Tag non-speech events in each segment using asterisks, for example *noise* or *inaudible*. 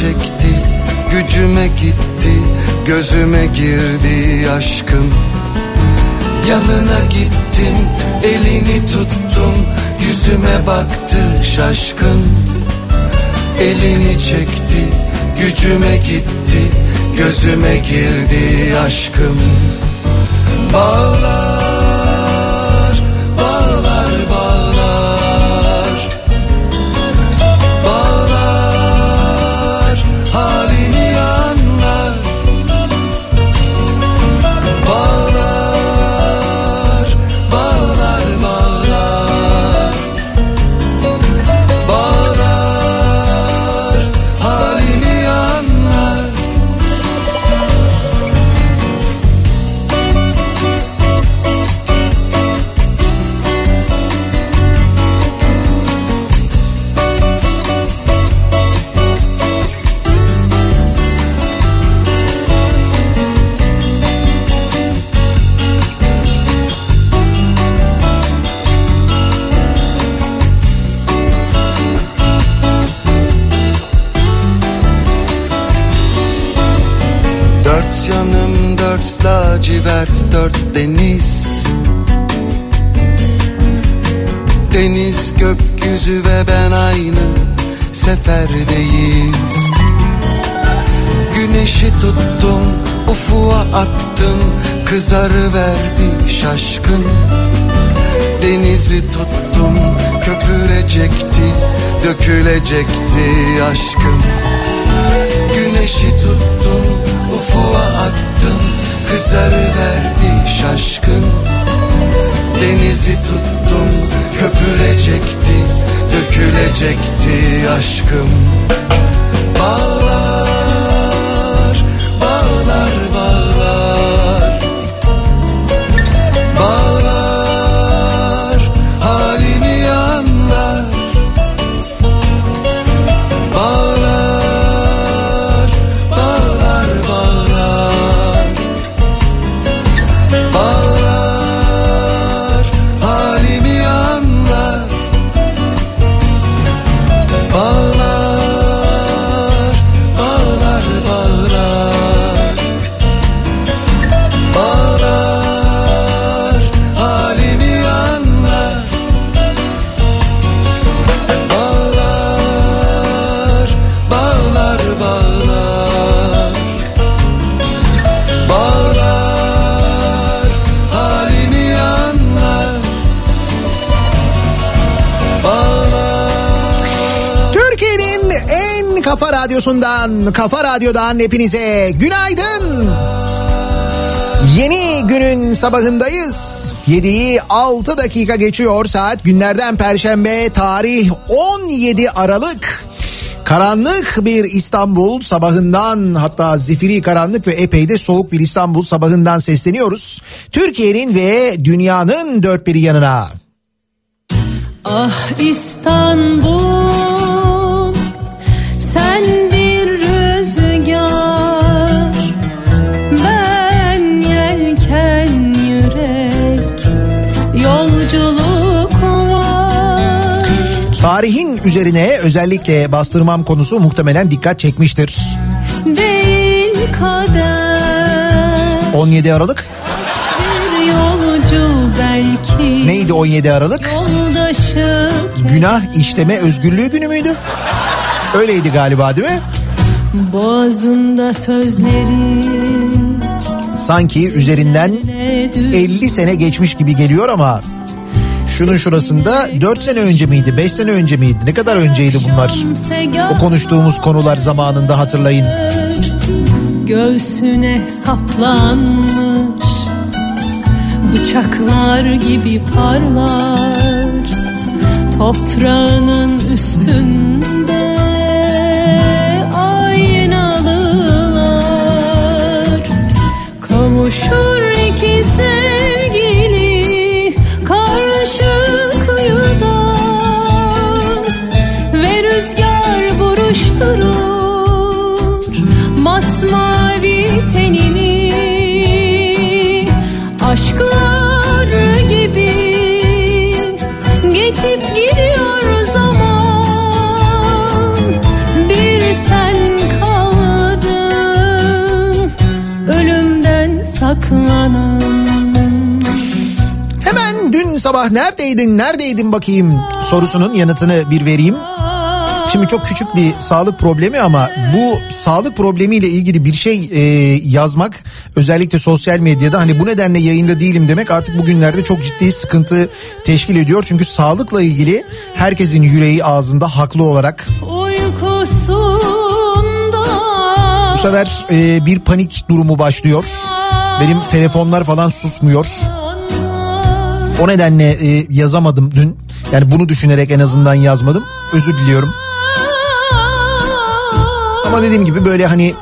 çekti gücüme gitti gözüme girdi aşkım Yanına gittim elini tuttum yüzüme baktı şaşkın. Elini çekti gücüme gitti gözüme girdi aşkım Bağlar lacivert dört deniz. Deniz gökyüzü ve ben aynı seferdeyiz. Güneşi tuttum ufuğa attım. Kızarı verdi şaşkın. Denizi tuttum köpürecekti dökülecekti aşkım. Güneşi tuttum ufuğa attım verdi şaşkın. Denizi tuttum köpürecekti Dökülecekti aşkım. Bağlar Radyosu'ndan, Kafa Radyo'dan hepinize günaydın. Yeni günün sabahındayız. 7'yi 6 dakika geçiyor saat günlerden perşembe tarih 17 Aralık. Karanlık bir İstanbul sabahından hatta zifiri karanlık ve epey de soğuk bir İstanbul sabahından sesleniyoruz. Türkiye'nin ve dünyanın dört bir yanına. Ah İstanbul Tarihin üzerine özellikle bastırmam konusu muhtemelen dikkat çekmiştir. Değil kader. 17 Aralık. Neydi 17 Aralık? Günah işleme özgürlüğü günü müydü? Öyleydi galiba değil mi? Boğazında sözleri Sanki üzerinden 50 sene geçmiş gibi geliyor ama şunun şurasında 4 sene önce miydi 5 sene önce miydi? Ne kadar önceydi bunlar? o konuştuğumuz konular zamanında hatırlayın. Göğsüne saplanmış. Bıçaklar gibi parlar toprağının üstünde. Aynalılar kavuşur durur. Masmavi tenini aşklar gibi geçip gidiyor zaman. Bir sen kaldın ölümden saklanan Hemen dün sabah neredeydin neredeydin bakayım sorusunun yanıtını bir vereyim. Şimdi çok küçük bir sağlık problemi ama bu sağlık problemiyle ilgili bir şey e, yazmak özellikle sosyal medyada hani bu nedenle yayında değilim demek artık bugünlerde çok ciddi sıkıntı teşkil ediyor. Çünkü sağlıkla ilgili herkesin yüreği ağzında haklı olarak. Bu sefer e, bir panik durumu başlıyor. Benim telefonlar falan susmuyor. O nedenle e, yazamadım dün. Yani bunu düşünerek en azından yazmadım. Özür diliyorum. Ama dediğim gibi böyle hani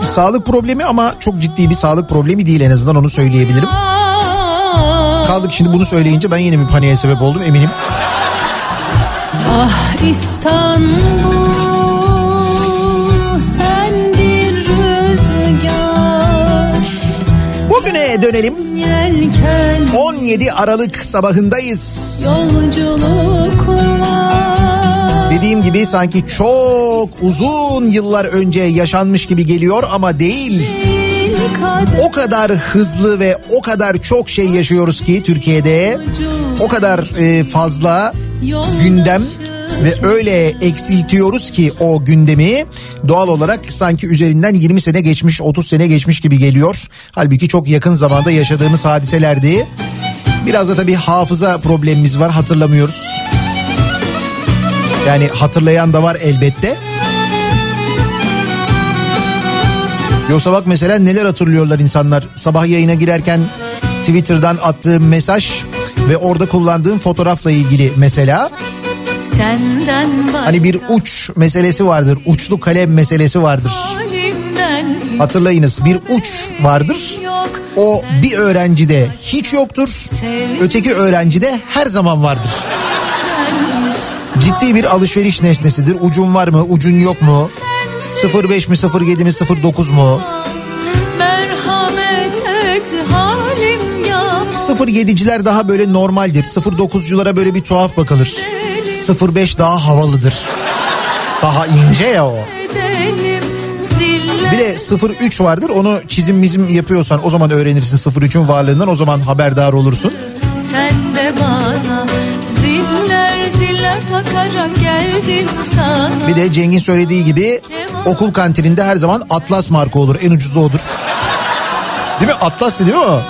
bir, sağlık problemi ama çok ciddi bir sağlık problemi değil en azından onu söyleyebilirim. Kaldık şimdi bunu söyleyince ben yine bir paniğe sebep oldum eminim. Ah İstanbul sen bir rüzgar Bugüne dönelim. 17 Aralık sabahındayız. Dediğim gibi sanki çok uzun yıllar önce yaşanmış gibi geliyor ama değil. O kadar hızlı ve o kadar çok şey yaşıyoruz ki Türkiye'de. O kadar e, fazla gündem ve öyle eksiltiyoruz ki o gündemi doğal olarak sanki üzerinden 20 sene geçmiş 30 sene geçmiş gibi geliyor. Halbuki çok yakın zamanda yaşadığımız hadiselerdi. Biraz da tabii hafıza problemimiz var hatırlamıyoruz. Yani hatırlayan da var elbette. Yoksa bak mesela neler hatırlıyorlar insanlar. Sabah yayına girerken Twitter'dan attığım mesaj ve orada kullandığım fotoğrafla ilgili mesela. Senden hani bir uç meselesi vardır. Uçlu kalem meselesi vardır. Hatırlayınız bir uç vardır. O bir öğrencide hiç yoktur. Öteki öğrencide her zaman vardır. Ciddi bir alışveriş nesnesidir. Ucun var mı, ucun yok mu? 05 mi, 07 mi, 09 mu? 07'ciler daha böyle normaldir. 09'culara böyle bir tuhaf bakılır. 05 daha havalıdır. Daha ince ya o. Bir de 03 vardır onu çizim mizim yapıyorsan o zaman öğrenirsin 03'ün varlığından o zaman haberdar olursun. Sen de bana ziller ziller. Bir de Cengin söylediği gibi okul kantininde her zaman Atlas marka olur en ucuzu odur. Değil mi? Atlas değil mi o?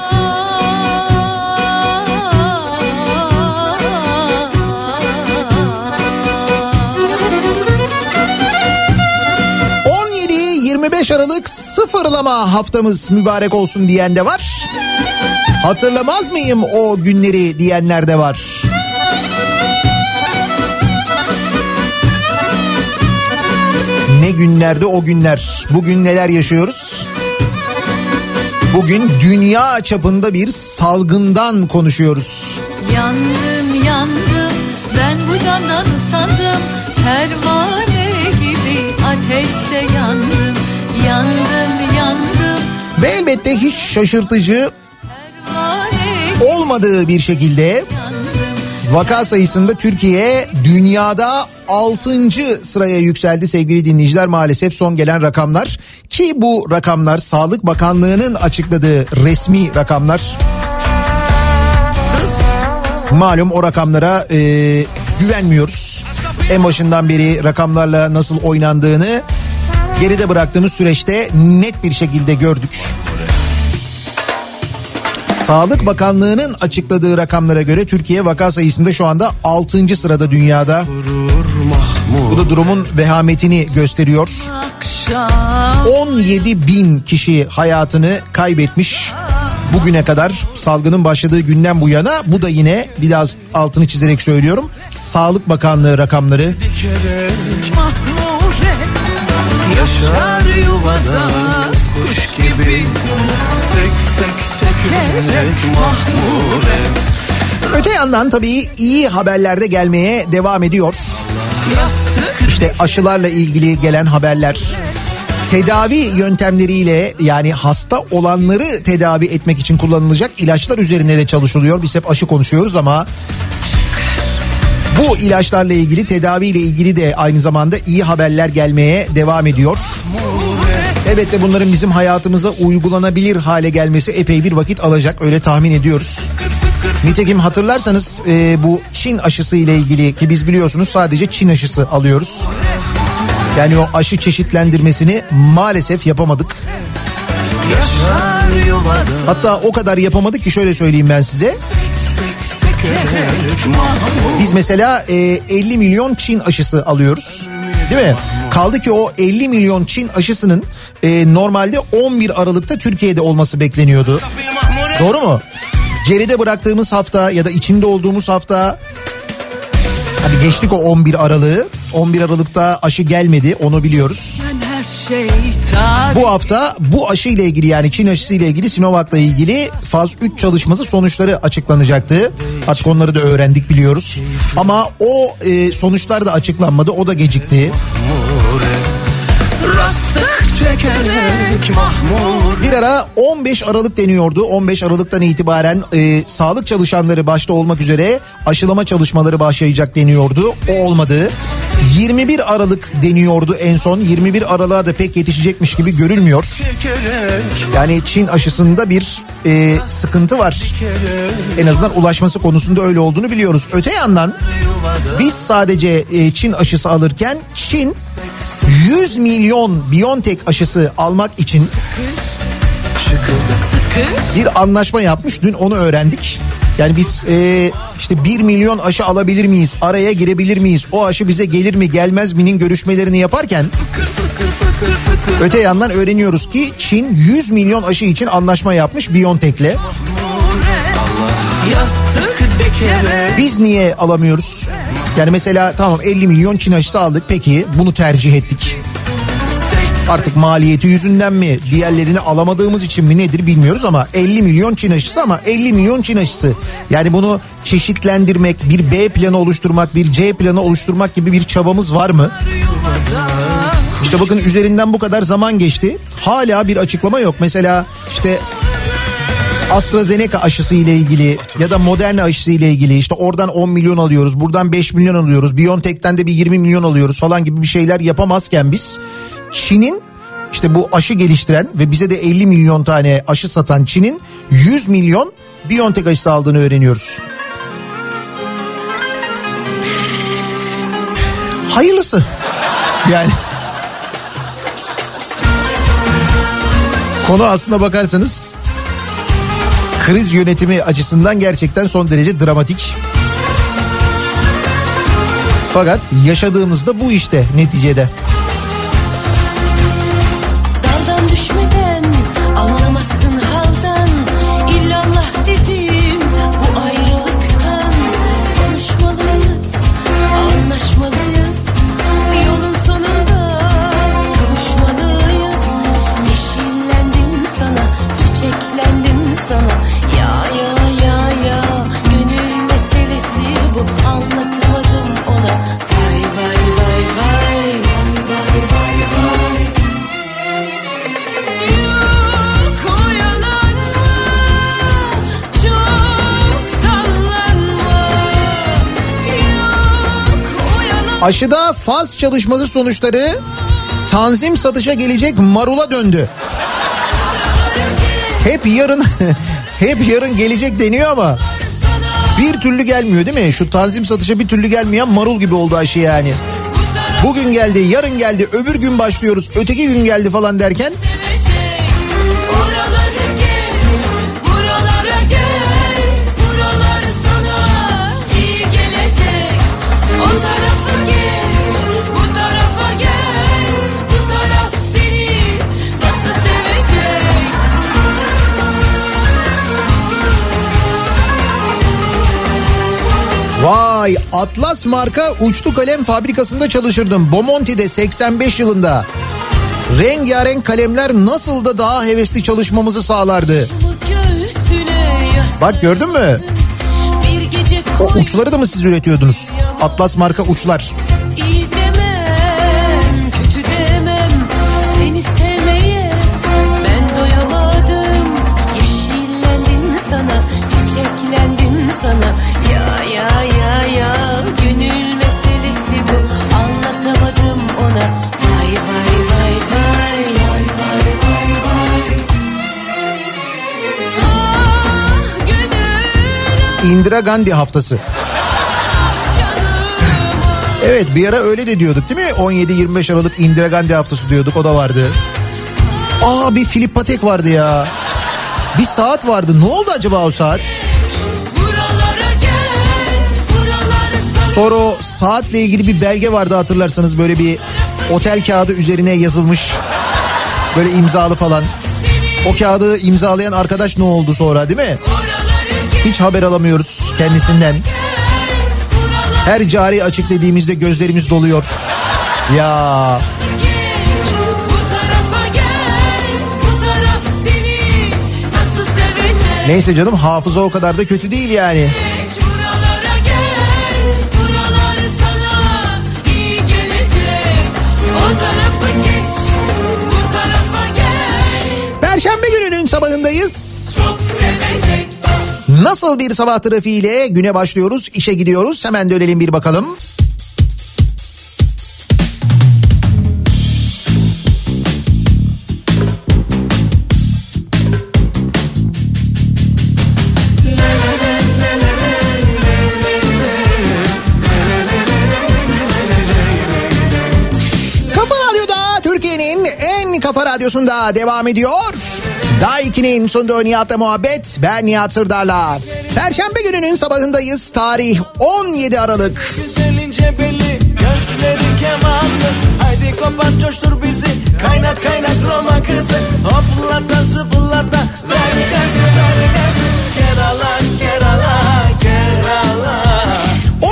25 Aralık sıfırlama haftamız mübarek olsun diyen de var. Hatırlamaz mıyım o günleri diyenler de var. Ne günlerde o günler. Bugün neler yaşıyoruz? Bugün dünya çapında bir salgından konuşuyoruz. Yandım yandım ben bu candan usandım pervane gibi ateşte yandım yandım yandım. Ve elbette hiç şaşırtıcı olmadığı bir şekilde vaka sayısında Türkiye dünyada 6. sıraya yükseldi sevgili dinleyiciler maalesef son gelen rakamlar ki bu rakamlar Sağlık Bakanlığı'nın açıkladığı resmi rakamlar. Malum o rakamlara e, güvenmiyoruz. En başından beri rakamlarla nasıl oynandığını geride bıraktığımız süreçte net bir şekilde gördük. Sağlık Bakanlığı'nın açıkladığı rakamlara göre Türkiye vaka sayısında şu anda 6. sırada dünyada. Bu da durumun vehametini gösteriyor. 17 bin kişi hayatını kaybetmiş bugüne kadar salgının başladığı günden bu yana bu da yine biraz altını çizerek söylüyorum. Sağlık Bakanlığı rakamları. Yaşar yuvada kuş gibi Sek sek sekerek mahmure Öte yandan tabii iyi haberler de gelmeye devam ediyor. İşte aşılarla ilgili gelen haberler. Tedavi yöntemleriyle yani hasta olanları tedavi etmek için kullanılacak ilaçlar üzerinde de çalışılıyor. Biz hep aşı konuşuyoruz ama Bu ilaçlarla ilgili tedaviyle ilgili de aynı zamanda iyi haberler gelmeye devam ediyor. Evet de bunların bizim hayatımıza uygulanabilir hale gelmesi epey bir vakit alacak öyle tahmin ediyoruz. Nitekim hatırlarsanız e, bu Çin aşısı ile ilgili ki biz biliyorsunuz sadece Çin aşısı alıyoruz. Yani o aşı çeşitlendirmesini maalesef yapamadık. Hatta o kadar yapamadık ki şöyle söyleyeyim ben size. Biz mesela e, 50 milyon Çin aşısı alıyoruz. Değil mi? Kaldı ki o 50 milyon Çin aşısının e, normalde 11 Aralık'ta Türkiye'de olması bekleniyordu. Doğru mu? Geride bıraktığımız hafta ya da içinde olduğumuz hafta Hadi geçtik o 11 Aralık'ı. 11 Aralık'ta aşı gelmedi onu biliyoruz. Bu hafta bu aşı ile ilgili yani Çin aşısı ile ilgili Sinovac'la ilgili faz 3 çalışması sonuçları açıklanacaktı. Artık onları da öğrendik biliyoruz. Ama o e, sonuçlar da açıklanmadı o da gecikti. Rastık çekerek mahmur. Bir ara 15 Aralık deniyordu. 15 Aralık'tan itibaren e, sağlık çalışanları başta olmak üzere aşılama çalışmaları başlayacak deniyordu. O olmadı. 21 Aralık deniyordu en son. 21 Aralık'a da pek yetişecekmiş gibi görülmüyor. Yani Çin aşısında bir e, sıkıntı var. En azından ulaşması konusunda öyle olduğunu biliyoruz. Öte yandan biz sadece e, Çin aşısı alırken Çin 100 milyon Biontech aşısı almak için bir anlaşma yapmış. Dün onu öğrendik. Yani biz e, işte 1 milyon aşı alabilir miyiz? Araya girebilir miyiz? O aşı bize gelir mi gelmez mi'nin görüşmelerini yaparken öte yandan öğreniyoruz ki Çin 100 milyon aşı için anlaşma yapmış Biontech'le. Biz niye alamıyoruz? Yani mesela tamam 50 milyon Çin aşısı aldık peki bunu tercih ettik. Artık maliyeti yüzünden mi diğerlerini alamadığımız için mi nedir bilmiyoruz ama 50 milyon Çin aşısı ama 50 milyon Çin aşısı. Yani bunu çeşitlendirmek, bir B planı oluşturmak, bir C planı oluşturmak gibi bir çabamız var mı? İşte bakın üzerinden bu kadar zaman geçti. Hala bir açıklama yok. Mesela işte AstraZeneca aşısı ile ilgili ya da Moderna aşısı ile ilgili işte oradan 10 milyon alıyoruz, buradan 5 milyon alıyoruz, BioNTech'ten de bir 20 milyon alıyoruz falan gibi bir şeyler yapamazken biz Çin'in işte bu aşı geliştiren ve bize de 50 milyon tane aşı satan Çin'in 100 milyon BioNTech aşısı aldığını öğreniyoruz. Hayırlısı. Yani *laughs* konu aslına bakarsanız kriz yönetimi açısından gerçekten son derece dramatik. Fakat yaşadığımızda bu işte neticede. Aşıda faz çalışması sonuçları tanzim satışa gelecek marula döndü. Hep yarın *laughs* hep yarın gelecek deniyor ama bir türlü gelmiyor değil mi? Şu tanzim satışa bir türlü gelmeyen marul gibi oldu aşı yani. Bugün geldi, yarın geldi, öbür gün başlıyoruz, öteki gün geldi falan derken Vay Atlas marka uçlu kalem fabrikasında çalışırdım. Bomonti'de 85 yılında. Rengarenk kalemler nasıl da daha hevesli çalışmamızı sağlardı. Bak gördün mü? O uçları da mı siz üretiyordunuz? Atlas marka uçlar. Indira Gandhi haftası. Evet bir ara öyle de diyorduk değil mi? 17-25 Aralık Indira Gandhi haftası diyorduk o da vardı. Aa bir Filip Patek vardı ya. Bir saat vardı. Ne oldu acaba o saat? Sonra o saatle ilgili bir belge vardı hatırlarsanız böyle bir otel kağıdı üzerine yazılmış. Böyle imzalı falan. O kağıdı imzalayan arkadaş ne oldu sonra değil mi? Hiç haber alamıyoruz kendisinden. Her cari açık dediğimizde gözlerimiz doluyor. Ya Neyse canım hafıza o kadar da kötü değil yani. Perşembe gününün sabahındayız. Nasıl bir sabah trafiğiyle güne başlıyoruz, işe gidiyoruz. Hemen dönelim bir bakalım. Kafa Radyosu'nda devam ediyor. Daha 2'nin sonunda Nihat'la muhabbet. Ben Nihat Sırdar'la. Perşembe gününün sabahındayız. Tarih 17 Aralık. Güzelince belli, gözleri kemanlı. Haydi kopat coştur bizi. Kaynat kaynat Roma kızı. Hoplata zıplata. Ver gazı ver gazı. Kerala Kerala Kerala.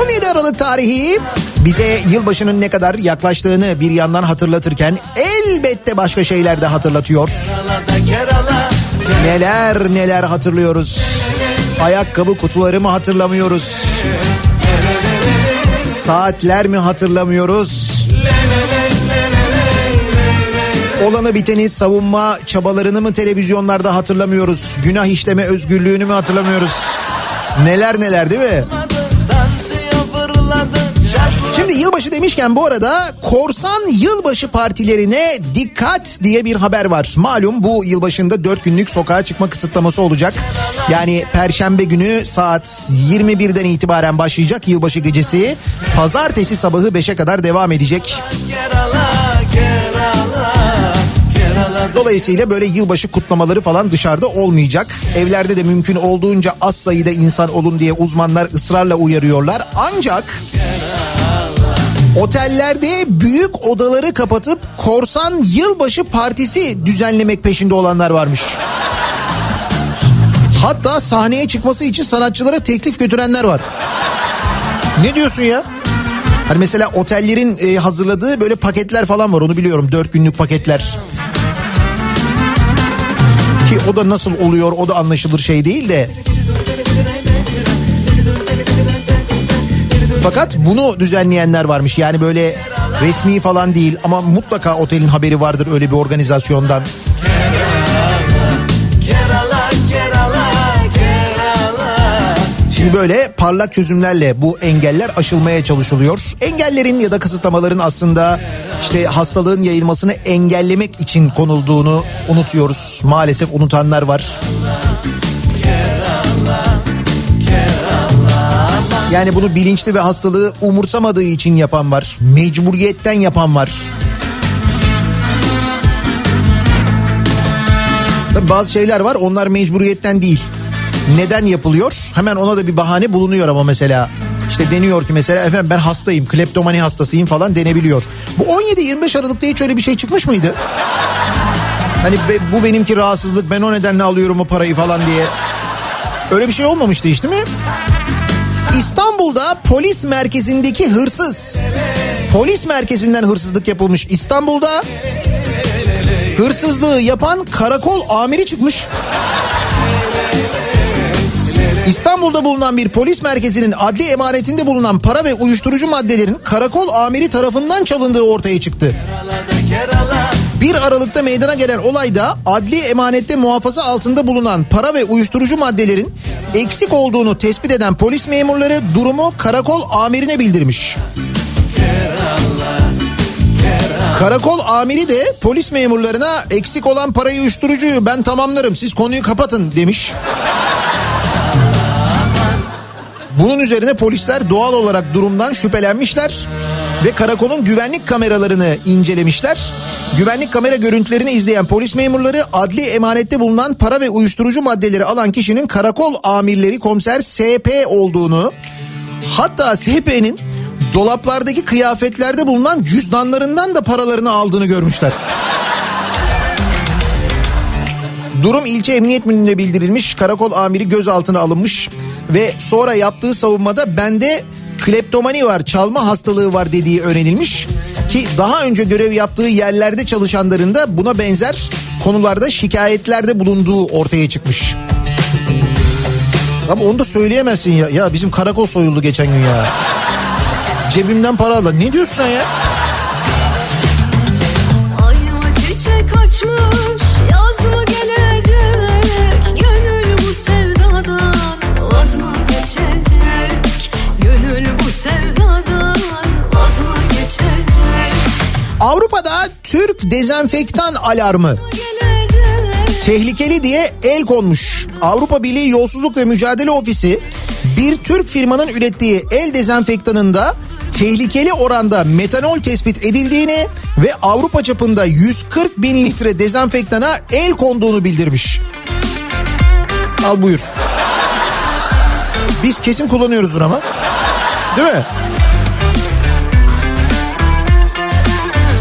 17 Aralık tarihi bize yılbaşının ne kadar yaklaştığını bir yandan hatırlatırken elbette başka şeyler de hatırlatıyor. Neler neler hatırlıyoruz. Ayakkabı kutuları mı hatırlamıyoruz? Saatler mi hatırlamıyoruz? Olanı biteni savunma çabalarını mı televizyonlarda hatırlamıyoruz? Günah işleme özgürlüğünü mü hatırlamıyoruz? Neler neler değil mi? Şimdi yılbaşı demişken bu arada korsan yılbaşı partilerine dikkat diye bir haber var. Malum bu yılbaşında 4 günlük sokağa çıkma kısıtlaması olacak. Yani perşembe günü saat 21'den itibaren başlayacak yılbaşı gecesi. Pazartesi sabahı 5'e kadar devam edecek. Dolayısıyla böyle yılbaşı kutlamaları falan dışarıda olmayacak. Evlerde de mümkün olduğunca az sayıda insan olun diye uzmanlar ısrarla uyarıyorlar. Ancak Otellerde büyük odaları kapatıp korsan yılbaşı partisi düzenlemek peşinde olanlar varmış. Hatta sahneye çıkması için sanatçılara teklif götürenler var. Ne diyorsun ya? Hani mesela otellerin e, hazırladığı böyle paketler falan var onu biliyorum. Dört günlük paketler. Ki o da nasıl oluyor o da anlaşılır şey değil de. Fakat bunu düzenleyenler varmış. Yani böyle resmi falan değil ama mutlaka otelin haberi vardır öyle bir organizasyondan. Şimdi böyle parlak çözümlerle bu engeller aşılmaya çalışılıyor. Engellerin ya da kısıtlamaların aslında işte hastalığın yayılmasını engellemek için konulduğunu unutuyoruz. Maalesef unutanlar var. Yani bunu bilinçli ve hastalığı umursamadığı için yapan var. Mecburiyetten yapan var. Tabii bazı şeyler var onlar mecburiyetten değil. Neden yapılıyor? Hemen ona da bir bahane bulunuyor ama mesela. İşte deniyor ki mesela efendim ben hastayım, kleptomani hastasıyım falan denebiliyor. Bu 17-25 Aralık'ta hiç öyle bir şey çıkmış mıydı? Hani be, bu benimki rahatsızlık ben o nedenle alıyorum o parayı falan diye. Öyle bir şey olmamıştı hiç değil mi? İstanbul'da polis merkezindeki hırsız. Polis merkezinden hırsızlık yapılmış İstanbul'da. Hırsızlığı yapan karakol amiri çıkmış. İstanbul'da bulunan bir polis merkezinin adli emanetinde bulunan para ve uyuşturucu maddelerin karakol amiri tarafından çalındığı ortaya çıktı. 1 Aralık'ta meydana gelen olayda adli emanette muhafaza altında bulunan para ve uyuşturucu maddelerin eksik olduğunu tespit eden polis memurları durumu karakol amirine bildirmiş. Karakol amiri de polis memurlarına eksik olan parayı uyuşturucuyu ben tamamlarım siz konuyu kapatın demiş. Bunun üzerine polisler doğal olarak durumdan şüphelenmişler ve karakolun güvenlik kameralarını incelemişler. Güvenlik kamera görüntülerini izleyen polis memurları adli emanette bulunan para ve uyuşturucu maddeleri alan kişinin karakol amirleri komiser SP olduğunu hatta SP'nin dolaplardaki kıyafetlerde bulunan cüzdanlarından da paralarını aldığını görmüşler. Durum ilçe emniyet müdürlüğüne bildirilmiş. Karakol amiri gözaltına alınmış ve sonra yaptığı savunmada bende kleptomani var, çalma hastalığı var dediği öğrenilmiş. Ki daha önce görev yaptığı yerlerde çalışanların da buna benzer konularda şikayetlerde bulunduğu ortaya çıkmış. Ama onu da söyleyemezsin ya. Ya bizim karakol soyuldu geçen gün ya. Cebimden para aldı. Ne diyorsun sen ya? Avrupa'da Türk dezenfektan alarmı tehlikeli diye el konmuş. Avrupa Birliği Yolsuzluk ve Mücadele Ofisi bir Türk firmanın ürettiği el dezenfektanında tehlikeli oranda metanol tespit edildiğini ve Avrupa çapında 140 bin litre dezenfektana el konduğunu bildirmiş. Al buyur. Biz kesin kullanıyoruzdur ama. Değil mi?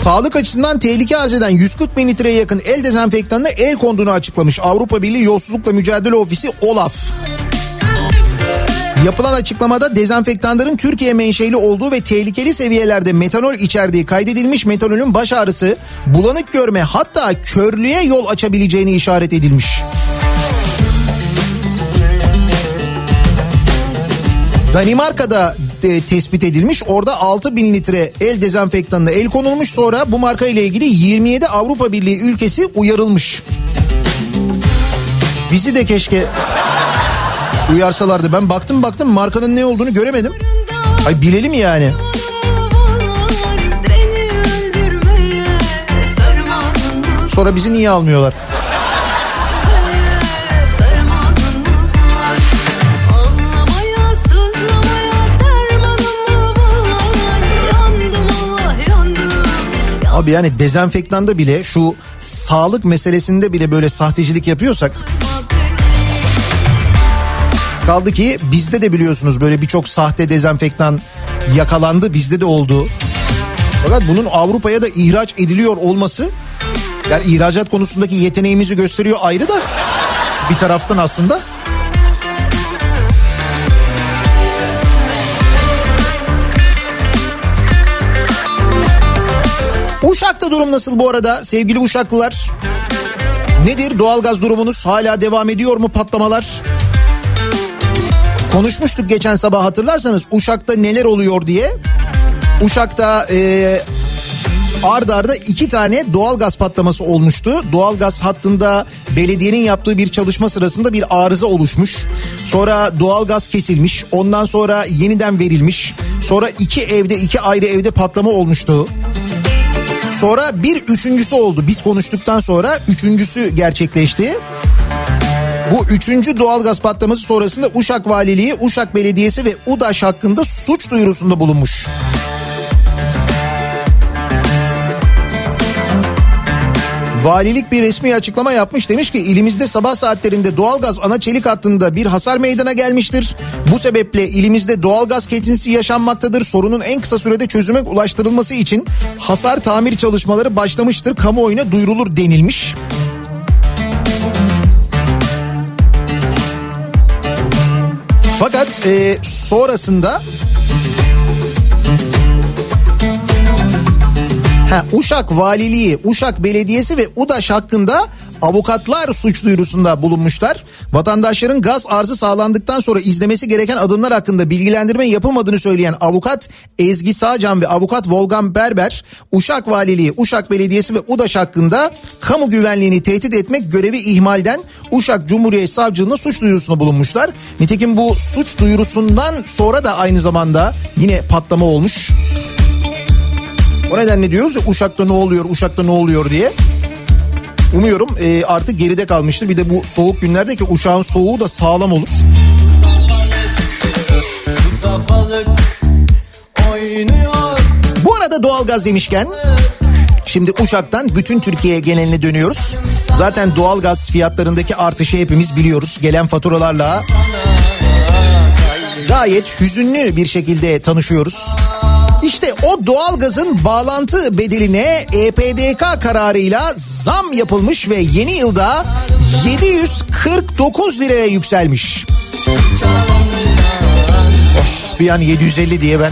Sağlık açısından tehlike arz eden 140 bin litreye yakın el dezenfektanına el konduğunu açıklamış Avrupa Birliği Yolsuzlukla Mücadele Ofisi OLAF. Yapılan açıklamada dezenfektanların Türkiye menşeli olduğu ve tehlikeli seviyelerde metanol içerdiği kaydedilmiş metanolün baş ağrısı, bulanık görme hatta körlüğe yol açabileceğini işaret edilmiş. Danimarka'da e, tespit edilmiş. Orada 6 bin litre el dezenfektanına el konulmuş. Sonra bu marka ile ilgili 27 Avrupa Birliği ülkesi uyarılmış. Bizi de keşke uyarsalardı. Ben baktım baktım markanın ne olduğunu göremedim. Ay bilelim yani. Sonra bizi niye almıyorlar? Abi yani dezenfektanda bile şu sağlık meselesinde bile böyle sahtecilik yapıyorsak kaldı ki bizde de biliyorsunuz böyle birçok sahte dezenfektan yakalandı bizde de oldu. Fakat bunun Avrupa'ya da ihraç ediliyor olması yani ihracat konusundaki yeteneğimizi gösteriyor ayrı da bir taraftan aslında. Uşak'ta durum nasıl bu arada sevgili Uşaklılar? Nedir doğalgaz durumunuz? Hala devam ediyor mu patlamalar? Konuşmuştuk geçen sabah hatırlarsanız Uşak'ta neler oluyor diye. Uşak'ta e, ard arda iki tane doğalgaz patlaması olmuştu. Doğalgaz hattında belediyenin yaptığı bir çalışma sırasında bir arıza oluşmuş. Sonra doğalgaz kesilmiş. Ondan sonra yeniden verilmiş. Sonra iki evde iki ayrı evde patlama olmuştu. Sonra bir üçüncüsü oldu. Biz konuştuktan sonra üçüncüsü gerçekleşti. Bu üçüncü doğalgaz patlaması sonrasında Uşak Valiliği, Uşak Belediyesi ve UDAŞ hakkında suç duyurusunda bulunmuş. Valilik bir resmi açıklama yapmış demiş ki ilimizde sabah saatlerinde doğalgaz ana çelik hattında bir hasar meydana gelmiştir. Bu sebeple ilimizde doğalgaz kesintisi yaşanmaktadır. Sorunun en kısa sürede çözüme ulaştırılması için hasar tamir çalışmaları başlamıştır. Kamuoyuna duyurulur denilmiş. Fakat e, sonrasında Ha, Uşak Valiliği, Uşak Belediyesi ve UDAŞ hakkında avukatlar suç duyurusunda bulunmuşlar. Vatandaşların gaz arzı sağlandıktan sonra izlemesi gereken adımlar hakkında bilgilendirme yapılmadığını söyleyen avukat Ezgi Sağcan ve avukat Volgan Berber, Uşak Valiliği, Uşak Belediyesi ve UDAŞ hakkında kamu güvenliğini tehdit etmek görevi ihmalden Uşak Cumhuriyet Savcılığına suç duyurusunda bulunmuşlar. Nitekim bu suç duyurusundan sonra da aynı zamanda yine patlama olmuş. O nedenle diyoruz ya Uşak'ta ne oluyor, Uşak'ta ne oluyor diye. Umuyorum e, artık geride kalmıştır. Bir de bu soğuk günlerde ki Uşak'ın soğuğu da sağlam olur. balık oynuyor Bu arada doğalgaz demişken Şimdi Uşak'tan bütün Türkiye geneline dönüyoruz. Zaten doğalgaz fiyatlarındaki artışı hepimiz biliyoruz. Gelen faturalarla gayet hüzünlü bir şekilde tanışıyoruz. İşte o doğalgazın bağlantı bedeline EPDK kararıyla zam yapılmış ve yeni yılda 749 liraya yükselmiş. Oh, bir an 750 diye ben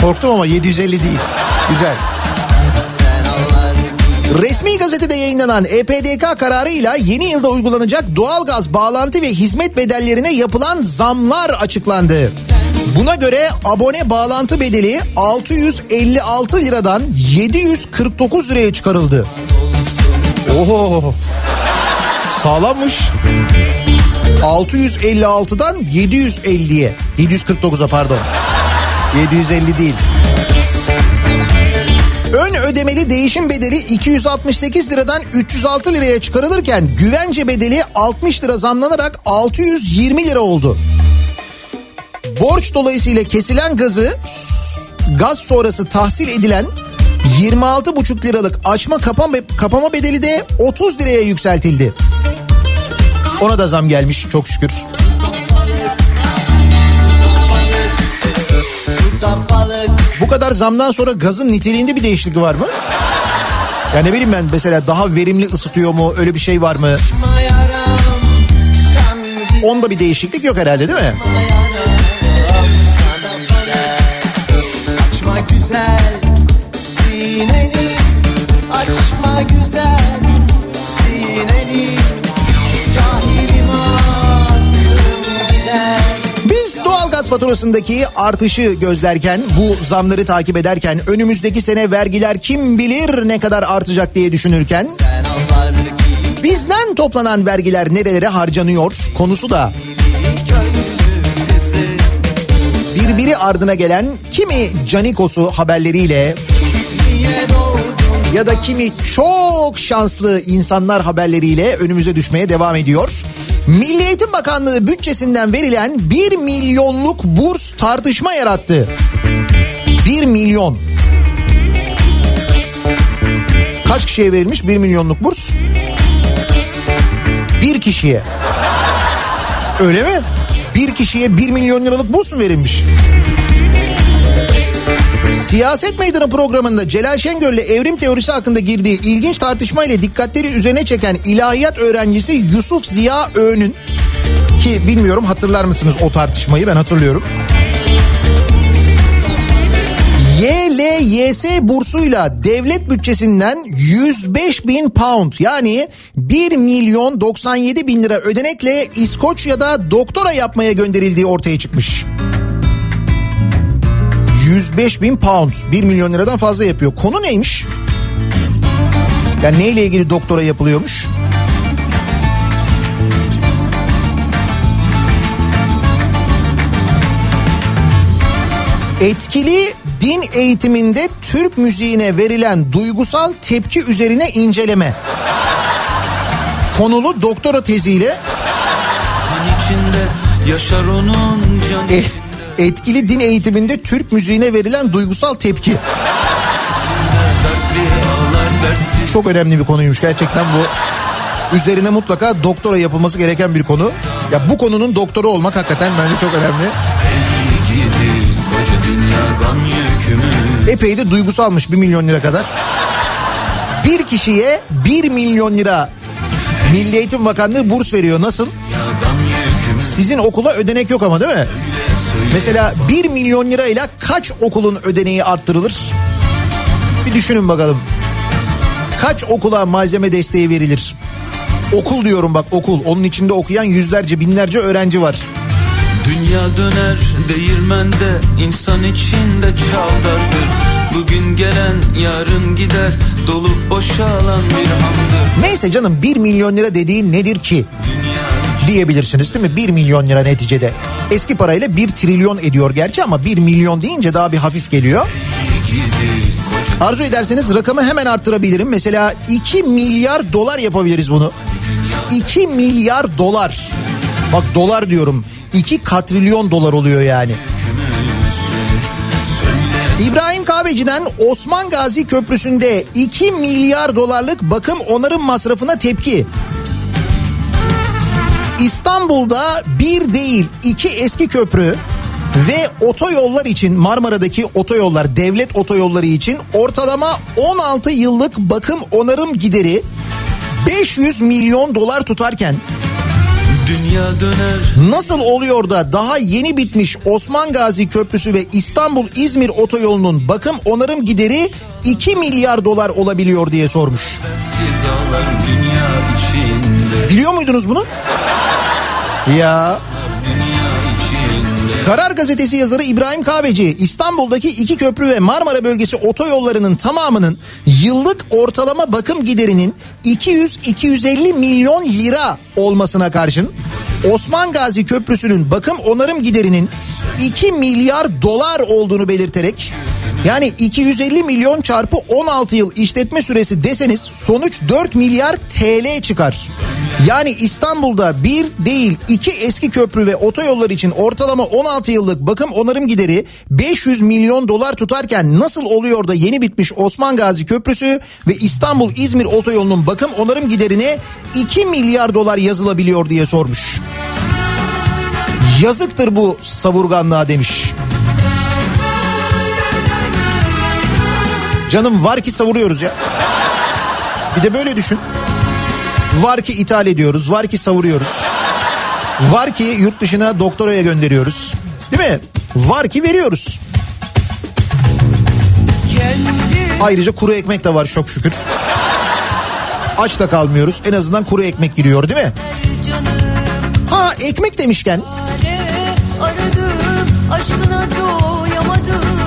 korktum ama 750 değil. Güzel. Resmi gazetede yayınlanan EPDK kararıyla yeni yılda uygulanacak doğalgaz bağlantı ve hizmet bedellerine yapılan zamlar açıklandı. Buna göre abone bağlantı bedeli 656 liradan 749 liraya çıkarıldı. Oho. Sağlammış. 656'dan 750'ye. 749'a pardon. 750 değil. Ön ödemeli değişim bedeli 268 liradan 306 liraya çıkarılırken güvence bedeli 60 lira zamlanarak 620 lira oldu. Borç dolayısıyla kesilen gazı gaz sonrası tahsil edilen 26,5 liralık açma kapama, bedeli de 30 liraya yükseltildi. Ona da zam gelmiş çok şükür. Bu kadar zamdan sonra gazın niteliğinde bir değişiklik var mı? Ya ne bileyim ben mesela daha verimli ısıtıyor mu öyle bir şey var mı? Onda bir değişiklik yok herhalde değil mi? Faturasındaki artışı gözlerken, bu zamları takip ederken, önümüzdeki sene vergiler kim bilir ne kadar artacak diye düşünürken, bizden toplanan vergiler nerelere harcanıyor konusu da birbiri ardına gelen kimi canikosu haberleriyle ya da kimi çok şanslı insanlar haberleriyle önümüze düşmeye devam ediyor. Milli Eğitim Bakanlığı bütçesinden verilen 1 milyonluk burs tartışma yarattı. 1 milyon. Kaç kişiye verilmiş 1 milyonluk burs? Bir kişiye. Öyle mi? Bir kişiye 1 milyon liralık burs mu verilmiş? Siyaset Meydanı programında Celal Şengör'le evrim teorisi hakkında girdiği ilginç tartışmayla dikkatleri üzerine çeken ilahiyat öğrencisi Yusuf Ziya Öğün'ün ki bilmiyorum hatırlar mısınız o tartışmayı ben hatırlıyorum. YLYS bursuyla devlet bütçesinden 105 bin pound yani 1 milyon 97 bin lira ödenekle İskoçya'da doktora yapmaya gönderildiği ortaya çıkmış. 105 bin pound 1 milyon liradan fazla yapıyor. Konu neymiş? Yani neyle ilgili doktora yapılıyormuş? Etkili din eğitiminde Türk müziğine verilen duygusal tepki üzerine inceleme. Konulu doktora teziyle içinde yaşar onun canı e, etkili din eğitiminde Türk müziğine verilen duygusal tepki. Çok önemli bir konuymuş gerçekten bu. Üzerine mutlaka doktora yapılması gereken bir konu. Ya bu konunun doktoru olmak hakikaten bence çok önemli. Epey de duygusalmış 1 milyon lira kadar. Bir kişiye 1 milyon lira Milli Eğitim Bakanlığı burs veriyor. Nasıl? Sizin okula ödenek yok ama değil mi? Mesela 1 milyon lirayla kaç okulun ödeneği arttırılır? Bir düşünün bakalım. Kaç okula malzeme desteği verilir? Okul diyorum bak okul. Onun içinde okuyan yüzlerce binlerce öğrenci var. Dünya döner değirmende insan içinde çavdardır Bugün gelen yarın gider dolup boşalan bir handır Neyse canım 1 milyon lira dediğin nedir ki? Dünya Diyebilirsiniz değil mi? 1 milyon lira neticede. Eski parayla 1 trilyon ediyor gerçi ama 1 milyon deyince daha bir hafif geliyor. Arzu ederseniz rakamı hemen arttırabilirim. Mesela 2 milyar dolar yapabiliriz bunu. 2 milyar dolar. Bak dolar diyorum. 2 katrilyon dolar oluyor yani. İbrahim Kahveci'den Osman Gazi Köprüsü'nde 2 milyar dolarlık bakım onarım masrafına tepki. İstanbul'da bir değil iki eski köprü ve otoyollar için Marmara'daki otoyollar devlet otoyolları için ortalama 16 yıllık bakım onarım gideri 500 milyon dolar tutarken Nasıl oluyor da daha yeni bitmiş Osman Gazi Köprüsü ve İstanbul-İzmir otoyolunun bakım onarım gideri 2 milyar dolar olabiliyor diye sormuş. Biliyor muydunuz bunu? Ya. Karar Gazetesi yazarı İbrahim Kahveci İstanbul'daki iki köprü ve Marmara bölgesi otoyollarının tamamının yıllık ortalama bakım giderinin 200-250 milyon lira olmasına karşın Osman Gazi Köprüsü'nün bakım onarım giderinin 2 milyar dolar olduğunu belirterek yani 250 milyon çarpı 16 yıl işletme süresi deseniz sonuç 4 milyar TL çıkar. Yani İstanbul'da bir değil iki eski köprü ve otoyollar için ortalama 16 yıllık bakım onarım gideri 500 milyon dolar tutarken nasıl oluyor da yeni bitmiş Osman Gazi Köprüsü ve İstanbul İzmir otoyolunun bakım onarım giderine 2 milyar dolar yazılabiliyor diye sormuş. Yazıktır bu savurganlığa demiş. Canım var ki savuruyoruz ya. Bir de böyle düşün. Var ki ithal ediyoruz, var ki savuruyoruz. Var ki yurt dışına doktoraya gönderiyoruz. Değil mi? Var ki veriyoruz. Ayrıca kuru ekmek de var çok şükür. Aç da kalmıyoruz. En azından kuru ekmek giriyor değil mi? Ha ekmek demişken Aradım aşkına doyamadım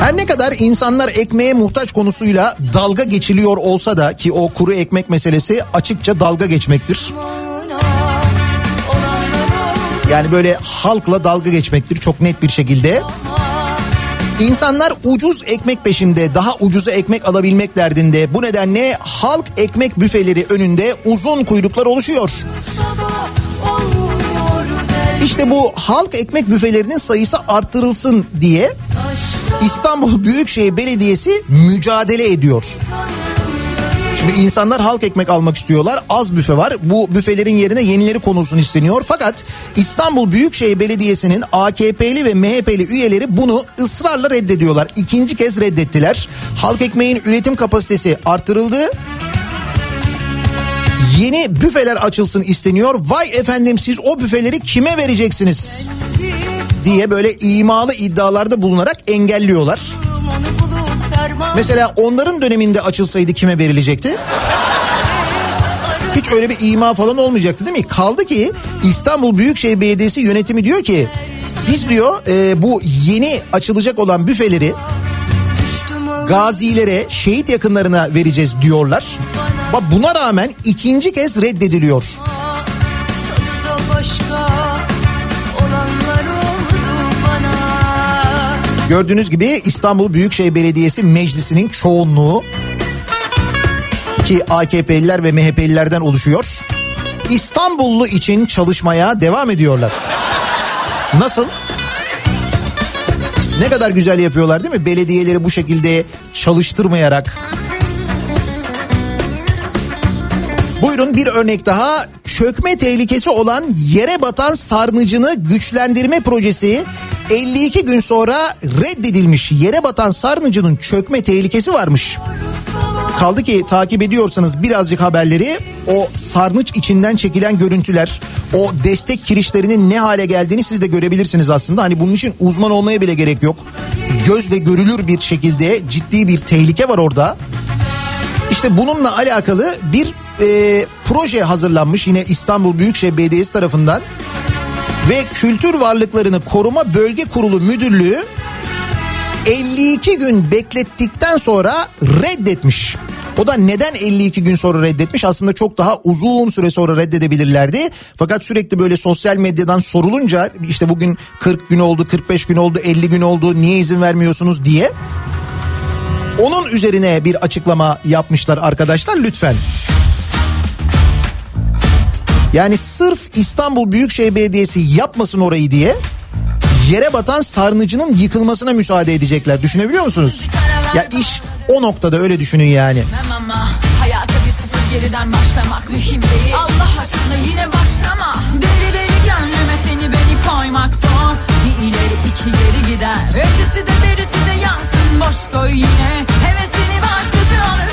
her ne kadar insanlar ekmeğe muhtaç konusuyla dalga geçiliyor olsa da ki o kuru ekmek meselesi açıkça dalga geçmektir. Yani böyle halkla dalga geçmektir çok net bir şekilde. İnsanlar ucuz ekmek peşinde daha ucuza ekmek alabilmek derdinde. Bu nedenle halk ekmek büfeleri önünde uzun kuyruklar oluşuyor. İşte bu halk ekmek büfelerinin sayısı arttırılsın diye İstanbul Büyükşehir Belediyesi mücadele ediyor. Şimdi insanlar halk ekmek almak istiyorlar. Az büfe var. Bu büfelerin yerine yenileri konulsun isteniyor. Fakat İstanbul Büyükşehir Belediyesi'nin AKP'li ve MHP'li üyeleri bunu ısrarla reddediyorlar. İkinci kez reddettiler. Halk ekmeğin üretim kapasitesi artırıldı. Yeni büfeler açılsın isteniyor. Vay efendim siz o büfeleri kime vereceksiniz? Diye böyle imalı iddialarda bulunarak engelliyorlar. Mesela onların döneminde açılsaydı kime verilecekti? Hiç öyle bir ima falan olmayacaktı değil mi? Kaldı ki İstanbul Büyükşehir Belediyesi yönetimi diyor ki biz diyor e, bu yeni açılacak olan büfeleri gazilere, şehit yakınlarına vereceğiz diyorlar. Buna rağmen ikinci kez reddediliyor. Gördüğünüz gibi İstanbul Büyükşehir Belediyesi Meclisi'nin çoğunluğu ki AKP'liler ve MHP'lilerden oluşuyor. İstanbullu için çalışmaya devam ediyorlar. Nasıl? Ne kadar güzel yapıyorlar değil mi? Belediyeleri bu şekilde çalıştırmayarak. Buyurun bir örnek daha. Çökme tehlikesi olan yere batan sarnıcını güçlendirme projesi 52 gün sonra reddedilmiş. Yere batan sarnıcının çökme tehlikesi varmış. Kaldı ki takip ediyorsanız birazcık haberleri o sarnıç içinden çekilen görüntüler, o destek kirişlerinin ne hale geldiğini siz de görebilirsiniz aslında. Hani bunun için uzman olmaya bile gerek yok. Gözle görülür bir şekilde ciddi bir tehlike var orada. İşte bununla alakalı bir e, proje hazırlanmış yine İstanbul Büyükşehir Belediyesi tarafından ve Kültür Varlıklarını Koruma Bölge Kurulu Müdürlüğü 52 gün beklettikten sonra reddetmiş. O da neden 52 gün sonra reddetmiş? Aslında çok daha uzun süre sonra reddedebilirlerdi. Fakat sürekli böyle sosyal medyadan sorulunca işte bugün 40 gün oldu, 45 gün oldu, 50 gün oldu niye izin vermiyorsunuz diye. Onun üzerine bir açıklama yapmışlar arkadaşlar lütfen. Yani sırf İstanbul Büyükşehir Belediyesi yapmasın orayı diye yere batan sarnıcının yıkılmasına müsaade edecekler. Düşünebiliyor musunuz? Ya iş o noktada öyle düşünün yani. Hayata bir sıfır geriden başlamak mühim değil Allah aşkına yine başlama Deli deli gönlüme seni beni koymak zor Bir ileri iki geri gider Ötesi de berisi de yansın boş koy yine Hevesini başkası alırsın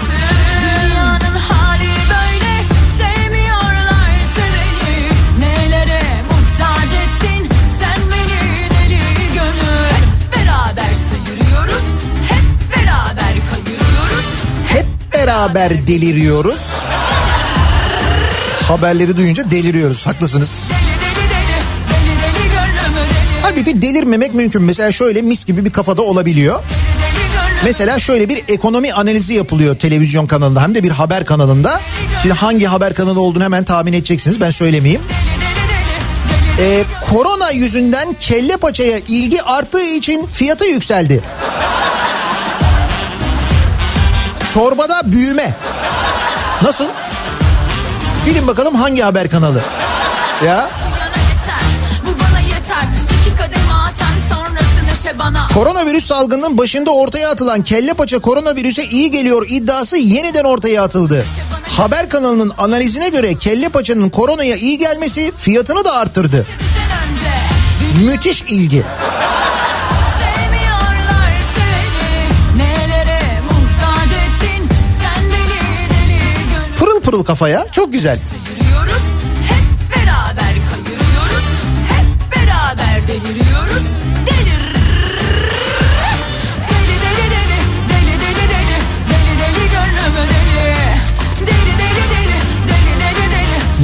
beraber deliriyoruz. Haberleri duyunca deliriyoruz. Haklısınız. Deli Halbuki delirmemek mümkün. Mesela şöyle mis gibi bir kafada olabiliyor. Mesela şöyle bir ekonomi analizi yapılıyor televizyon kanalında hem de bir haber kanalında. Şimdi hangi haber kanalı olduğunu hemen tahmin edeceksiniz ben söylemeyeyim. Ee, korona yüzünden kelle paçaya ilgi arttığı için fiyatı yükseldi. Çorbada büyüme. Nasıl? Bilin bakalım hangi haber kanalı? Ya Koronavirüs salgınının başında ortaya atılan kelle paça koronavirüse iyi geliyor iddiası yeniden ortaya atıldı. Haber kanalının analizine göre kelle paçanın koronaya iyi gelmesi fiyatını da arttırdı. Müthiş ilgi. Pırıl kafaya çok güzel. Yürüyoruz Hep beraber kayırıyoruz Hep beraber deliriyoruz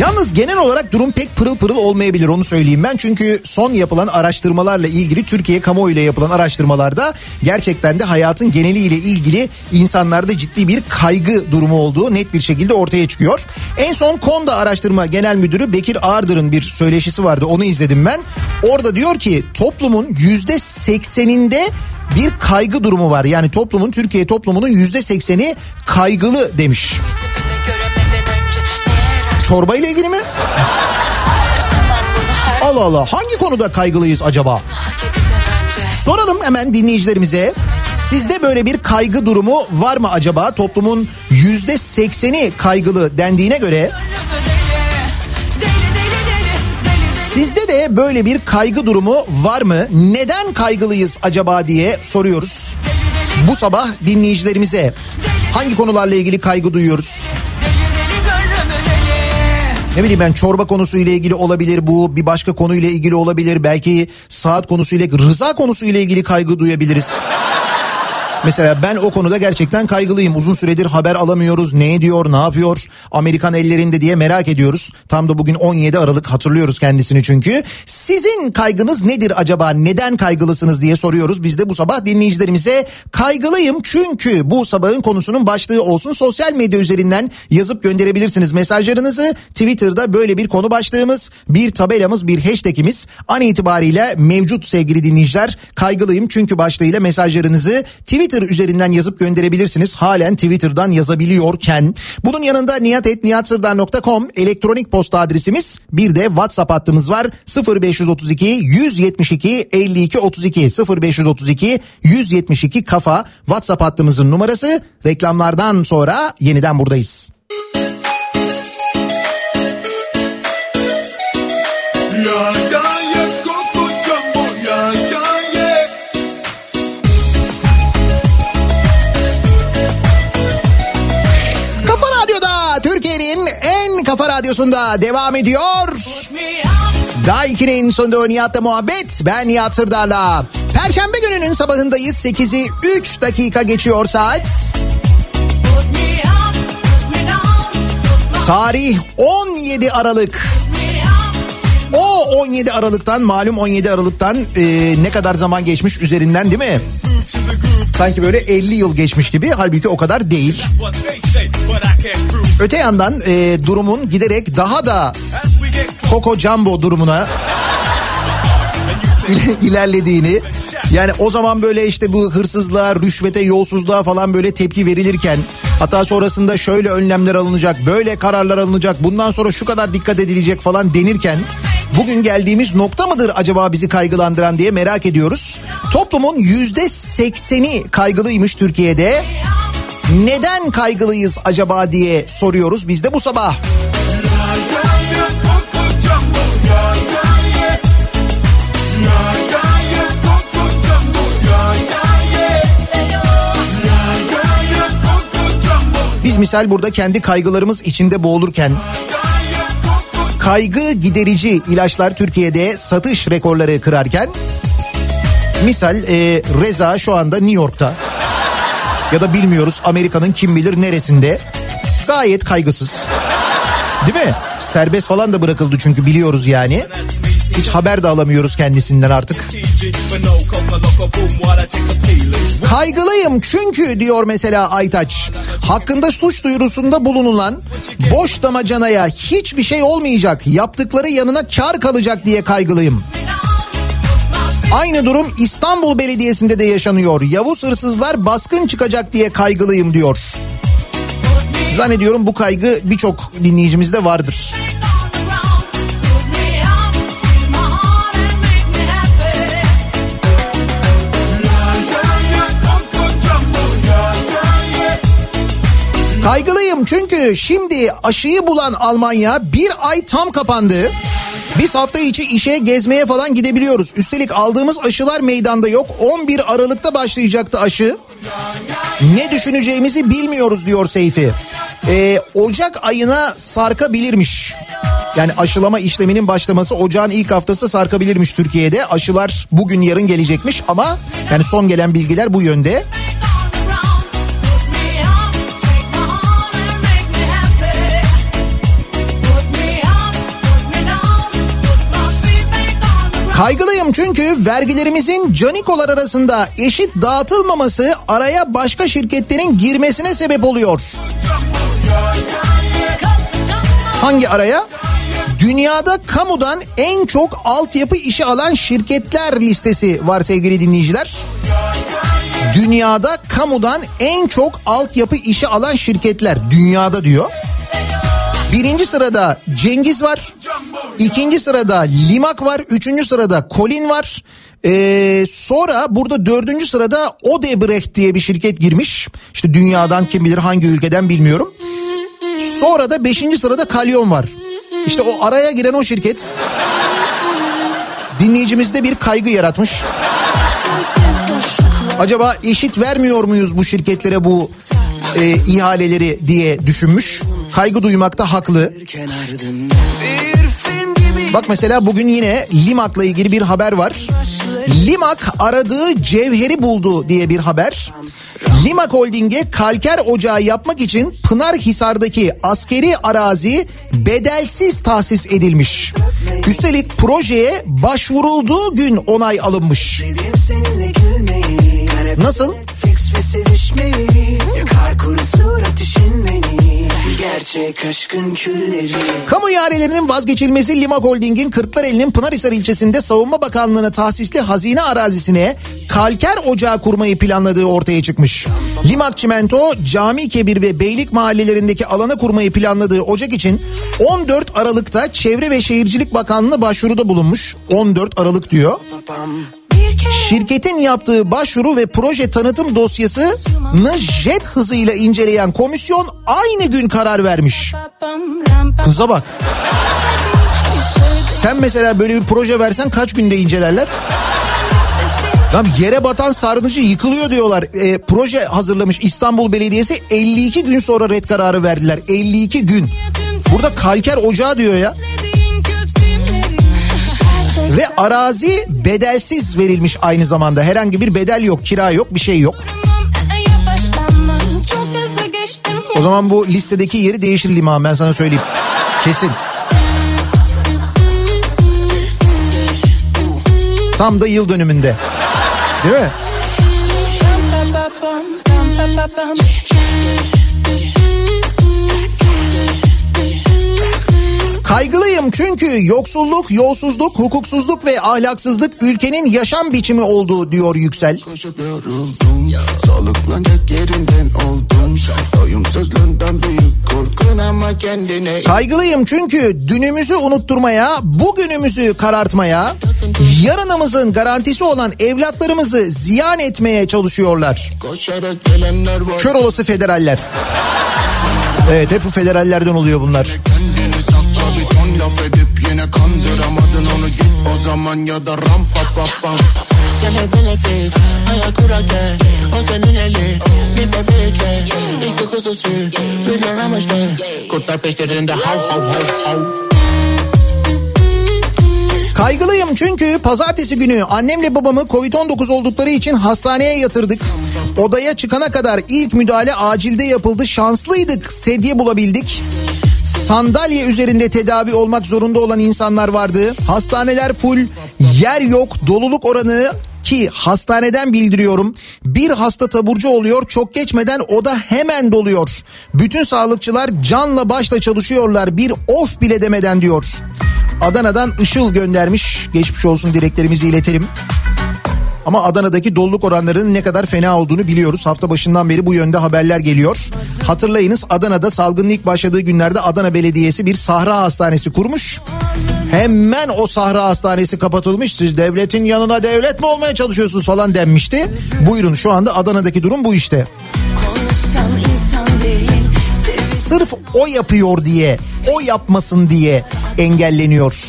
Yalnız genel olarak durum pek pırıl pırıl olmayabilir onu söyleyeyim ben. Çünkü son yapılan araştırmalarla ilgili Türkiye kamuoyuyla yapılan araştırmalarda gerçekten de hayatın geneliyle ilgili insanlarda ciddi bir kaygı durumu olduğu net bir şekilde ortaya çıkıyor. En son Konda Araştırma Genel Müdürü Bekir Ağırdır'ın bir söyleşisi vardı onu izledim ben. Orada diyor ki toplumun yüzde sekseninde bir kaygı durumu var. Yani toplumun Türkiye toplumunun yüzde sekseni kaygılı demiş. Çorba ile ilgili mi? Allah Allah hangi konuda kaygılıyız acaba? Soralım hemen dinleyicilerimize. Sizde böyle bir kaygı durumu var mı acaba? Toplumun yüzde sekseni kaygılı dendiğine göre sizde de böyle bir kaygı durumu var mı? Neden kaygılıyız acaba diye soruyoruz. Bu sabah dinleyicilerimize hangi konularla ilgili kaygı duyuyoruz? Ne bileyim ben çorba konusuyla ilgili olabilir bu bir başka konuyla ilgili olabilir belki saat konusuyla rıza konusuyla ilgili kaygı duyabiliriz. Mesela ben o konuda gerçekten kaygılıyım. Uzun süredir haber alamıyoruz. Ne ediyor, ne yapıyor? Amerikan ellerinde diye merak ediyoruz. Tam da bugün 17 Aralık hatırlıyoruz kendisini çünkü. Sizin kaygınız nedir acaba? Neden kaygılısınız diye soruyoruz. Biz de bu sabah dinleyicilerimize kaygılıyım çünkü bu sabahın konusunun başlığı olsun. Sosyal medya üzerinden yazıp gönderebilirsiniz mesajlarınızı. Twitter'da böyle bir konu başlığımız, bir tabelamız, bir hashtagimiz an itibariyle mevcut sevgili dinleyiciler. Kaygılıyım çünkü başlığıyla mesajlarınızı Twitter üzerinden yazıp gönderebilirsiniz. Halen Twitter'dan yazabiliyorken. Bunun yanında niyatetniyatsırdar.com elektronik posta adresimiz. Bir de WhatsApp hattımız var. 0532 172 52 32 0532 172 kafa WhatsApp hattımızın numarası. Reklamlardan sonra yeniden buradayız. Ya kafa radyosunda devam ediyor. Daha 2'nin sonunda Nihat'la muhabbet. Ben Nihat Sırdar'la. Perşembe gününün sabahındayız. 8'i 3 dakika geçiyor saat. Tarih 17 Aralık. O 17 Aralık'tan malum 17 Aralık'tan e, ne kadar zaman geçmiş üzerinden değil mi? Sanki böyle 50 yıl geçmiş gibi halbuki o kadar değil. Öte yandan e, durumun giderek daha da Coco Jumbo durumuna il- *laughs* ilerlediğini Yani o zaman böyle işte bu hırsızlığa, rüşvete, yolsuzluğa falan böyle tepki verilirken hatta sonrasında şöyle önlemler alınacak, böyle kararlar alınacak, bundan sonra şu kadar dikkat edilecek falan denirken bugün geldiğimiz nokta mıdır acaba bizi kaygılandıran diye merak ediyoruz. Toplumun yüzde sekseni kaygılıymış Türkiye'de. Neden kaygılıyız acaba diye soruyoruz biz de bu sabah. Biz misal burada kendi kaygılarımız içinde boğulurken kaygı giderici ilaçlar Türkiye'de satış rekorları kırarken misal e, Reza şu anda New York'ta ya da bilmiyoruz Amerika'nın kim bilir neresinde gayet kaygısız. Değil mi? Serbest falan da bırakıldı çünkü biliyoruz yani. Hiç haber de alamıyoruz kendisinden artık. Kaygılıyım çünkü diyor mesela Aytaç. Hakkında suç duyurusunda bulunulan boş damacanaya hiçbir şey olmayacak. Yaptıkları yanına kar kalacak diye kaygılıyım. Aynı durum İstanbul Belediyesi'nde de yaşanıyor. Yavuz hırsızlar baskın çıkacak diye kaygılıyım diyor. Zannediyorum bu kaygı birçok dinleyicimizde vardır. Kaygılıyım çünkü şimdi aşıyı bulan Almanya bir ay tam kapandı. Biz hafta içi işe gezmeye falan gidebiliyoruz. Üstelik aldığımız aşılar meydanda yok. 11 Aralık'ta başlayacaktı aşı. Ne düşüneceğimizi bilmiyoruz diyor Seyfi. Ee, Ocak ayına sarkabilirmiş. Yani aşılama işleminin başlaması ocağın ilk haftası sarkabilirmiş Türkiye'de. Aşılar bugün yarın gelecekmiş ama yani son gelen bilgiler bu yönde. Kaygılıyım çünkü vergilerimizin canikolar arasında eşit dağıtılmaması araya başka şirketlerin girmesine sebep oluyor. Hangi araya? Dünyada kamudan en çok altyapı işi alan şirketler listesi var sevgili dinleyiciler. Dünyada kamudan en çok altyapı işi alan şirketler dünyada diyor. Birinci sırada Cengiz var. İkinci sırada Limak var. Üçüncü sırada Colin var. Ee, sonra burada dördüncü sırada Odebrecht diye bir şirket girmiş. İşte dünyadan kim bilir hangi ülkeden bilmiyorum. Sonra da beşinci sırada Kalyon var. İşte o araya giren o şirket dinleyicimizde bir kaygı yaratmış. Acaba eşit vermiyor muyuz bu şirketlere bu e, ihaleleri diye düşünmüş. Kaygı duymakta haklı. Bak mesela bugün yine Limak'la ilgili bir haber var. Limak aradığı cevheri buldu diye bir haber. Limak Holding'e kalker ocağı yapmak için Pınarhisar'daki askeri arazi bedelsiz tahsis edilmiş. Üstelik projeye başvurulduğu gün onay alınmış. Nasıl? Yakar kurutur ateşin beni Gerçek aşkın külleri Kamu ihalelerinin vazgeçilmesi Limak Holding'in Kırklareli'nin Pınarhisar ilçesinde Savunma Bakanlığı'na tahsisli hazine arazisine kalker ocağı kurmayı planladığı ortaya çıkmış. Limak Çimento, Cami Kebir ve Beylik mahallelerindeki alana kurmayı planladığı ocak için 14 Aralık'ta Çevre ve Şehircilik Bakanlığı başvuruda bulunmuş. 14 Aralık diyor. Şirketin yaptığı başvuru ve proje tanıtım dosyasını jet hızıyla inceleyen komisyon aynı gün karar vermiş. Hıza bak. Sen mesela böyle bir proje versen kaç günde incelerler? Lan yere batan sarnıcı yıkılıyor diyorlar. E, proje hazırlamış İstanbul Belediyesi 52 gün sonra red kararı verdiler. 52 gün. Burada kalker ocağı diyor ya. Ve arazi bedelsiz verilmiş aynı zamanda. Herhangi bir bedel yok, kira yok, bir şey yok. O zaman bu listedeki yeri değişir liman ben sana söyleyeyim. Kesin. Tam da yıl dönümünde. Değil mi? Kaygılıyım çünkü yoksulluk, yolsuzluk, hukuksuzluk ve ahlaksızlık ülkenin yaşam biçimi olduğu diyor Yüksel. Koşup yoruldum Sağlıklanacak yerinden oldum Doyumsuzluğundan büyük korkun ama kendine Kaygılıyım çünkü dünümüzü unutturmaya, bugünümüzü karartmaya, yarınımızın garantisi olan evlatlarımızı ziyan etmeye çalışıyorlar. Koşarak gelenler var Kör olası federaller. Evet hep bu federallerden oluyor bunlar. Kendini o zaman ya da rampa pa pa Sen hep benefit ayak kurarken o senin eli bir bebekle İki kuzusu milyon amaçlı kurtlar peşlerinde hav hav hav hav Kaygılıyım çünkü pazartesi günü annemle babamı Covid-19 oldukları için hastaneye yatırdık. Odaya çıkana kadar ilk müdahale acilde yapıldı. Şanslıydık sedye bulabildik. Sandalye üzerinde tedavi olmak zorunda olan insanlar vardı. Hastaneler full, yer yok, doluluk oranı ki hastaneden bildiriyorum. Bir hasta taburcu oluyor çok geçmeden oda hemen doluyor. Bütün sağlıkçılar canla başla çalışıyorlar bir of bile demeden diyor. Adana'dan Işıl göndermiş geçmiş olsun dileklerimizi iletelim. Ama Adana'daki doluluk oranlarının ne kadar fena olduğunu biliyoruz. Hafta başından beri bu yönde haberler geliyor. Hatırlayınız Adana'da salgının ilk başladığı günlerde Adana Belediyesi bir sahra hastanesi kurmuş. Hemen o sahra hastanesi kapatılmış. Siz devletin yanına devlet mi olmaya çalışıyorsunuz falan denmişti. Buyurun şu anda Adana'daki durum bu işte. Sırf o yapıyor diye, o yapmasın diye engelleniyor.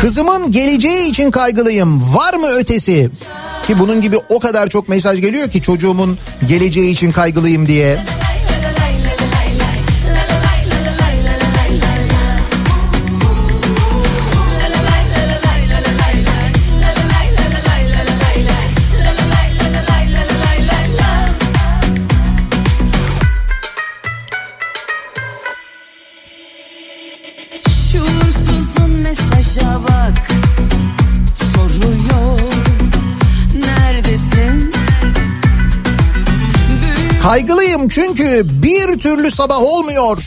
Kızımın geleceği için kaygılıyım. Var mı ötesi? Ki bunun gibi o kadar çok mesaj geliyor ki çocuğumun geleceği için kaygılıyım diye. Kaygılıyım çünkü bir türlü sabah olmuyor.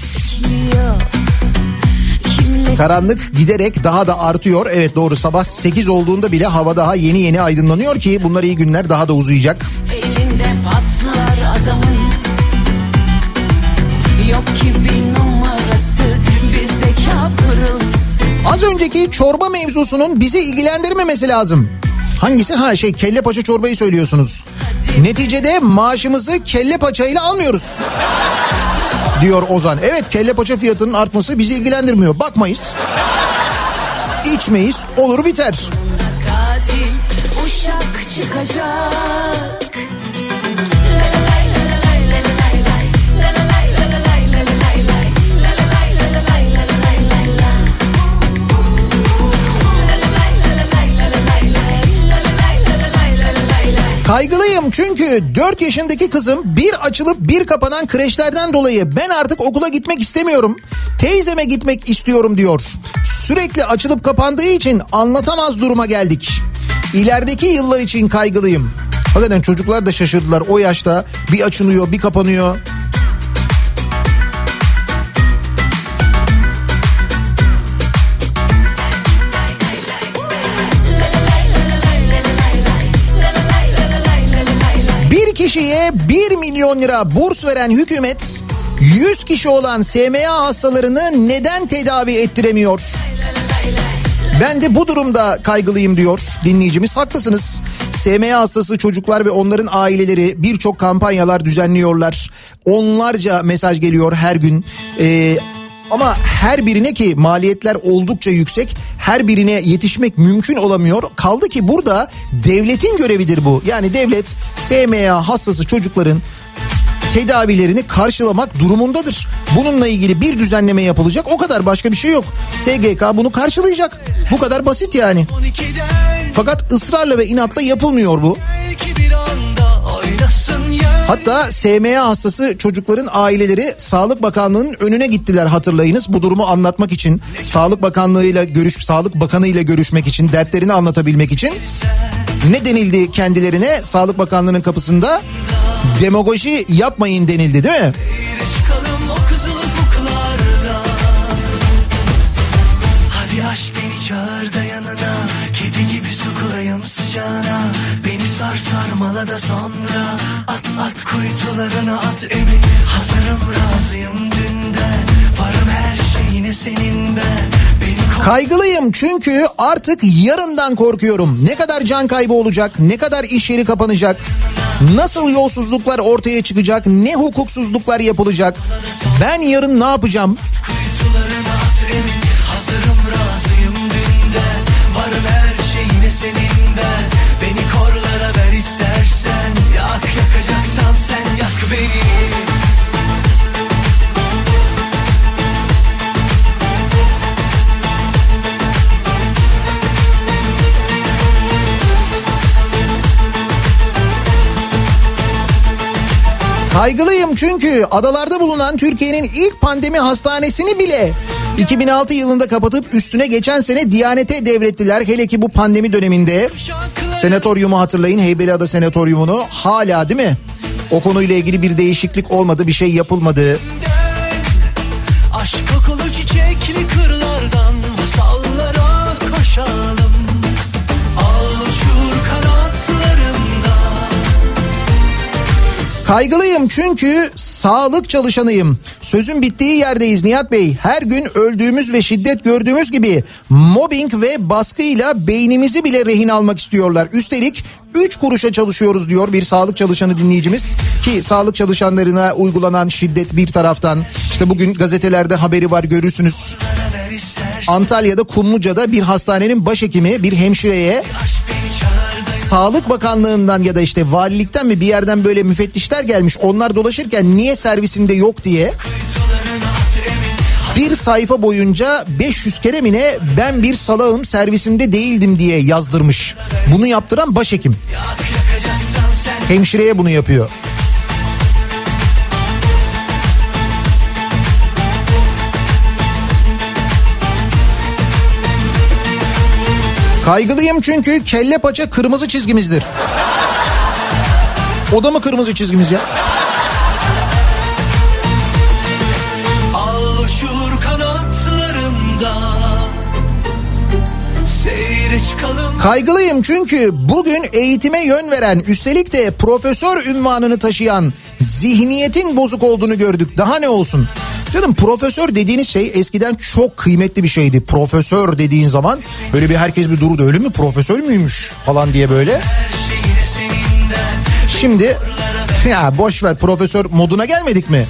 Karanlık giderek daha da artıyor. Evet doğru sabah 8 olduğunda bile hava daha yeni yeni aydınlanıyor ki bunlar iyi günler daha da uzayacak. elinde patlar adamın Yok ki bir numarası Bir zeka pırıltısı Az önceki çorba mevzusunun bizi ilgilendirmemesi lazım. Hangisi? Ha şey kelle paça çorbayı söylüyorsunuz. Neticede maaşımızı kelle paçayla almıyoruz. Diyor Ozan. Evet kelle paça fiyatının artması bizi ilgilendirmiyor. Bakmayız. İçmeyiz olur biter. Katil uşak çıkacak Kaygılıyım çünkü 4 yaşındaki kızım bir açılıp bir kapanan kreşlerden dolayı ben artık okula gitmek istemiyorum. Teyzeme gitmek istiyorum diyor. Sürekli açılıp kapandığı için anlatamaz duruma geldik. İlerideki yıllar için kaygılıyım. Hakikaten çocuklar da şaşırdılar o yaşta bir açılıyor bir kapanıyor. Kişiye 1 milyon lira burs veren hükümet 100 kişi olan SMA hastalarını neden tedavi ettiremiyor? Ben de bu durumda kaygılıyım diyor dinleyicimiz. Haklısınız. SMA hastası çocuklar ve onların aileleri birçok kampanyalar düzenliyorlar. Onlarca mesaj geliyor her gün. Ee, ama her birine ki maliyetler oldukça yüksek. Her birine yetişmek mümkün olamıyor. Kaldı ki burada devletin görevidir bu. Yani devlet SMA hastası çocukların tedavilerini karşılamak durumundadır. Bununla ilgili bir düzenleme yapılacak o kadar başka bir şey yok. SGK bunu karşılayacak. Bu kadar basit yani. 12'den Fakat ısrarla ve inatla yapılmıyor bu. belki bir anda aynasın Hatta SMA hastası çocukların aileleri Sağlık Bakanlığı'nın önüne gittiler hatırlayınız. Bu durumu anlatmak için, Sağlık Bakanlığı'yla görüş Sağlık Bakanı ile görüşmek için, dertlerini anlatabilmek için. Ne denildi kendilerine Sağlık Bakanlığı'nın kapısında? Demagoji yapmayın denildi değil mi? Aşk beni çağır da yanına Kedi gibi sokulayım sıcağına sar sarmala da sonra At at kuytularına at emin Hazırım razıyım dünden Varım her şeyine senin ben Kaygılıyım çünkü artık yarından korkuyorum. Ne kadar can kaybı olacak, ne kadar iş yeri kapanacak, nasıl yolsuzluklar ortaya çıkacak, ne hukuksuzluklar yapılacak. Ben yarın ne yapacağım? Hazırım razıyım dünden Varım her şeyine senin ben Yak yakacaksan sen yak beni. Kaygılıyım çünkü adalarda bulunan Türkiye'nin ilk pandemi hastanesini bile 2006 yılında kapatıp üstüne geçen sene Diyanet'e devrettiler. Hele ki bu pandemi döneminde senatoryumu hatırlayın Heybeliada senatoryumunu hala değil mi? O konuyla ilgili bir değişiklik olmadı bir şey yapılmadı. Aşk kokulu çiçekli kırlardan Masallara koşalım Kaygılıyım çünkü sağlık çalışanıyım. Sözün bittiği yerdeyiz Nihat Bey. Her gün öldüğümüz ve şiddet gördüğümüz gibi mobbing ve baskıyla beynimizi bile rehin almak istiyorlar. Üstelik 3 kuruşa çalışıyoruz diyor bir sağlık çalışanı dinleyicimiz. Ki sağlık çalışanlarına uygulanan şiddet bir taraftan işte bugün gazetelerde haberi var görürsünüz. Antalya'da Kumluca'da bir hastanenin başhekimi bir hemşireye Sağlık Bakanlığı'ndan ya da işte valilikten mi bir yerden böyle müfettişler gelmiş. Onlar dolaşırken niye servisinde yok diye bir sayfa boyunca 500 kere mi ne ben bir salağım servisimde değildim diye yazdırmış. Bunu yaptıran başhekim. Hemşireye bunu yapıyor. Kaygılıyım çünkü kelle paça kırmızı çizgimizdir. O da mı kırmızı çizgimiz ya? Al uçur kanatlarında Seyre çıkalım Kaygılıyım çünkü bugün eğitime yön veren üstelik de profesör ünvanını taşıyan zihniyetin bozuk olduğunu gördük. Daha ne olsun? Canım profesör dediğiniz şey eskiden çok kıymetli bir şeydi. Profesör dediğin zaman böyle bir herkes bir durdu öyle mi profesör müymüş falan diye böyle. Şimdi *laughs* ya boş ver profesör moduna gelmedik mi?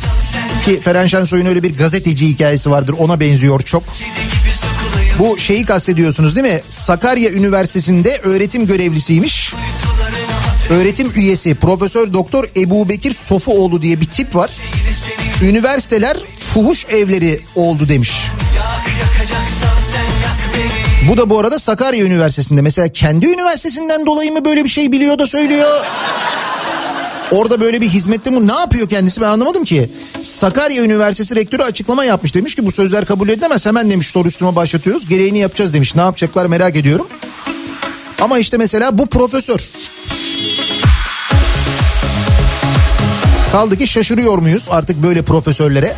Ki Feren Şensoy'un öyle bir gazeteci hikayesi vardır ona benziyor çok. Bu şeyi kastediyorsunuz değil mi? Sakarya Üniversitesi'nde öğretim görevlisiymiş. Öğretim üyesi Profesör Doktor Ebu Bekir Sofuoğlu diye bir tip var. Üniversiteler fuhuş evleri oldu demiş. Bu da bu arada Sakarya Üniversitesi'nde. Mesela kendi üniversitesinden dolayı mı böyle bir şey biliyor da söylüyor? Orada böyle bir hizmette mi? Ne yapıyor kendisi ben anlamadım ki. Sakarya Üniversitesi rektörü açıklama yapmış. Demiş ki bu sözler kabul edilemez. Hemen demiş soruşturma başlatıyoruz. Gereğini yapacağız demiş. Ne yapacaklar merak ediyorum. Ama işte mesela bu profesör. Kaldı ki şaşırıyor muyuz artık böyle profesörlere?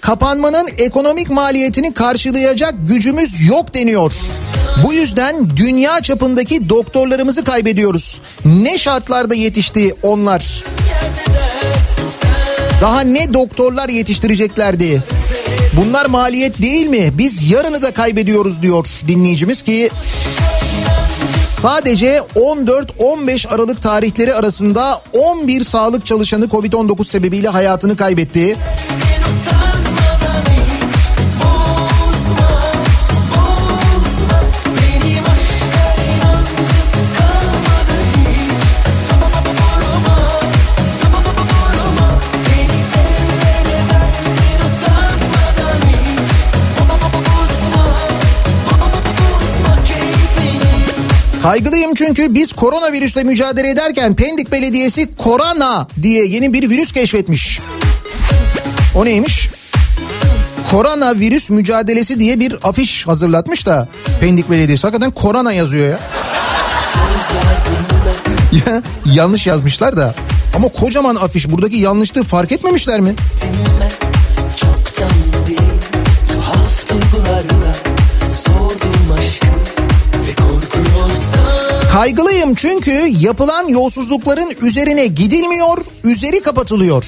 Kapanmanın ekonomik maliyetini karşılayacak gücümüz yok deniyor. Bu yüzden dünya çapındaki doktorlarımızı kaybediyoruz. Ne şartlarda yetişti onlar? Daha ne doktorlar yetiştireceklerdi? Bunlar maliyet değil mi? Biz yarını da kaybediyoruz diyor dinleyicimiz ki Sadece 14-15 Aralık tarihleri arasında 11 sağlık çalışanı Covid-19 sebebiyle hayatını kaybetti. Kaygılıyım çünkü biz koronavirüsle mücadele ederken Pendik Belediyesi korona diye yeni bir virüs keşfetmiş. O neymiş? Koronavirüs mücadelesi diye bir afiş hazırlatmış da Pendik Belediyesi. Hakikaten korona yazıyor ya. *laughs* ya yanlış yazmışlar da. Ama kocaman afiş buradaki yanlışlığı fark etmemişler mi? Çoktan bir tuhaf duygularla sordum aşkı ve korkuyorsan Kaygılıyım çünkü yapılan yolsuzlukların üzerine gidilmiyor, üzeri kapatılıyor.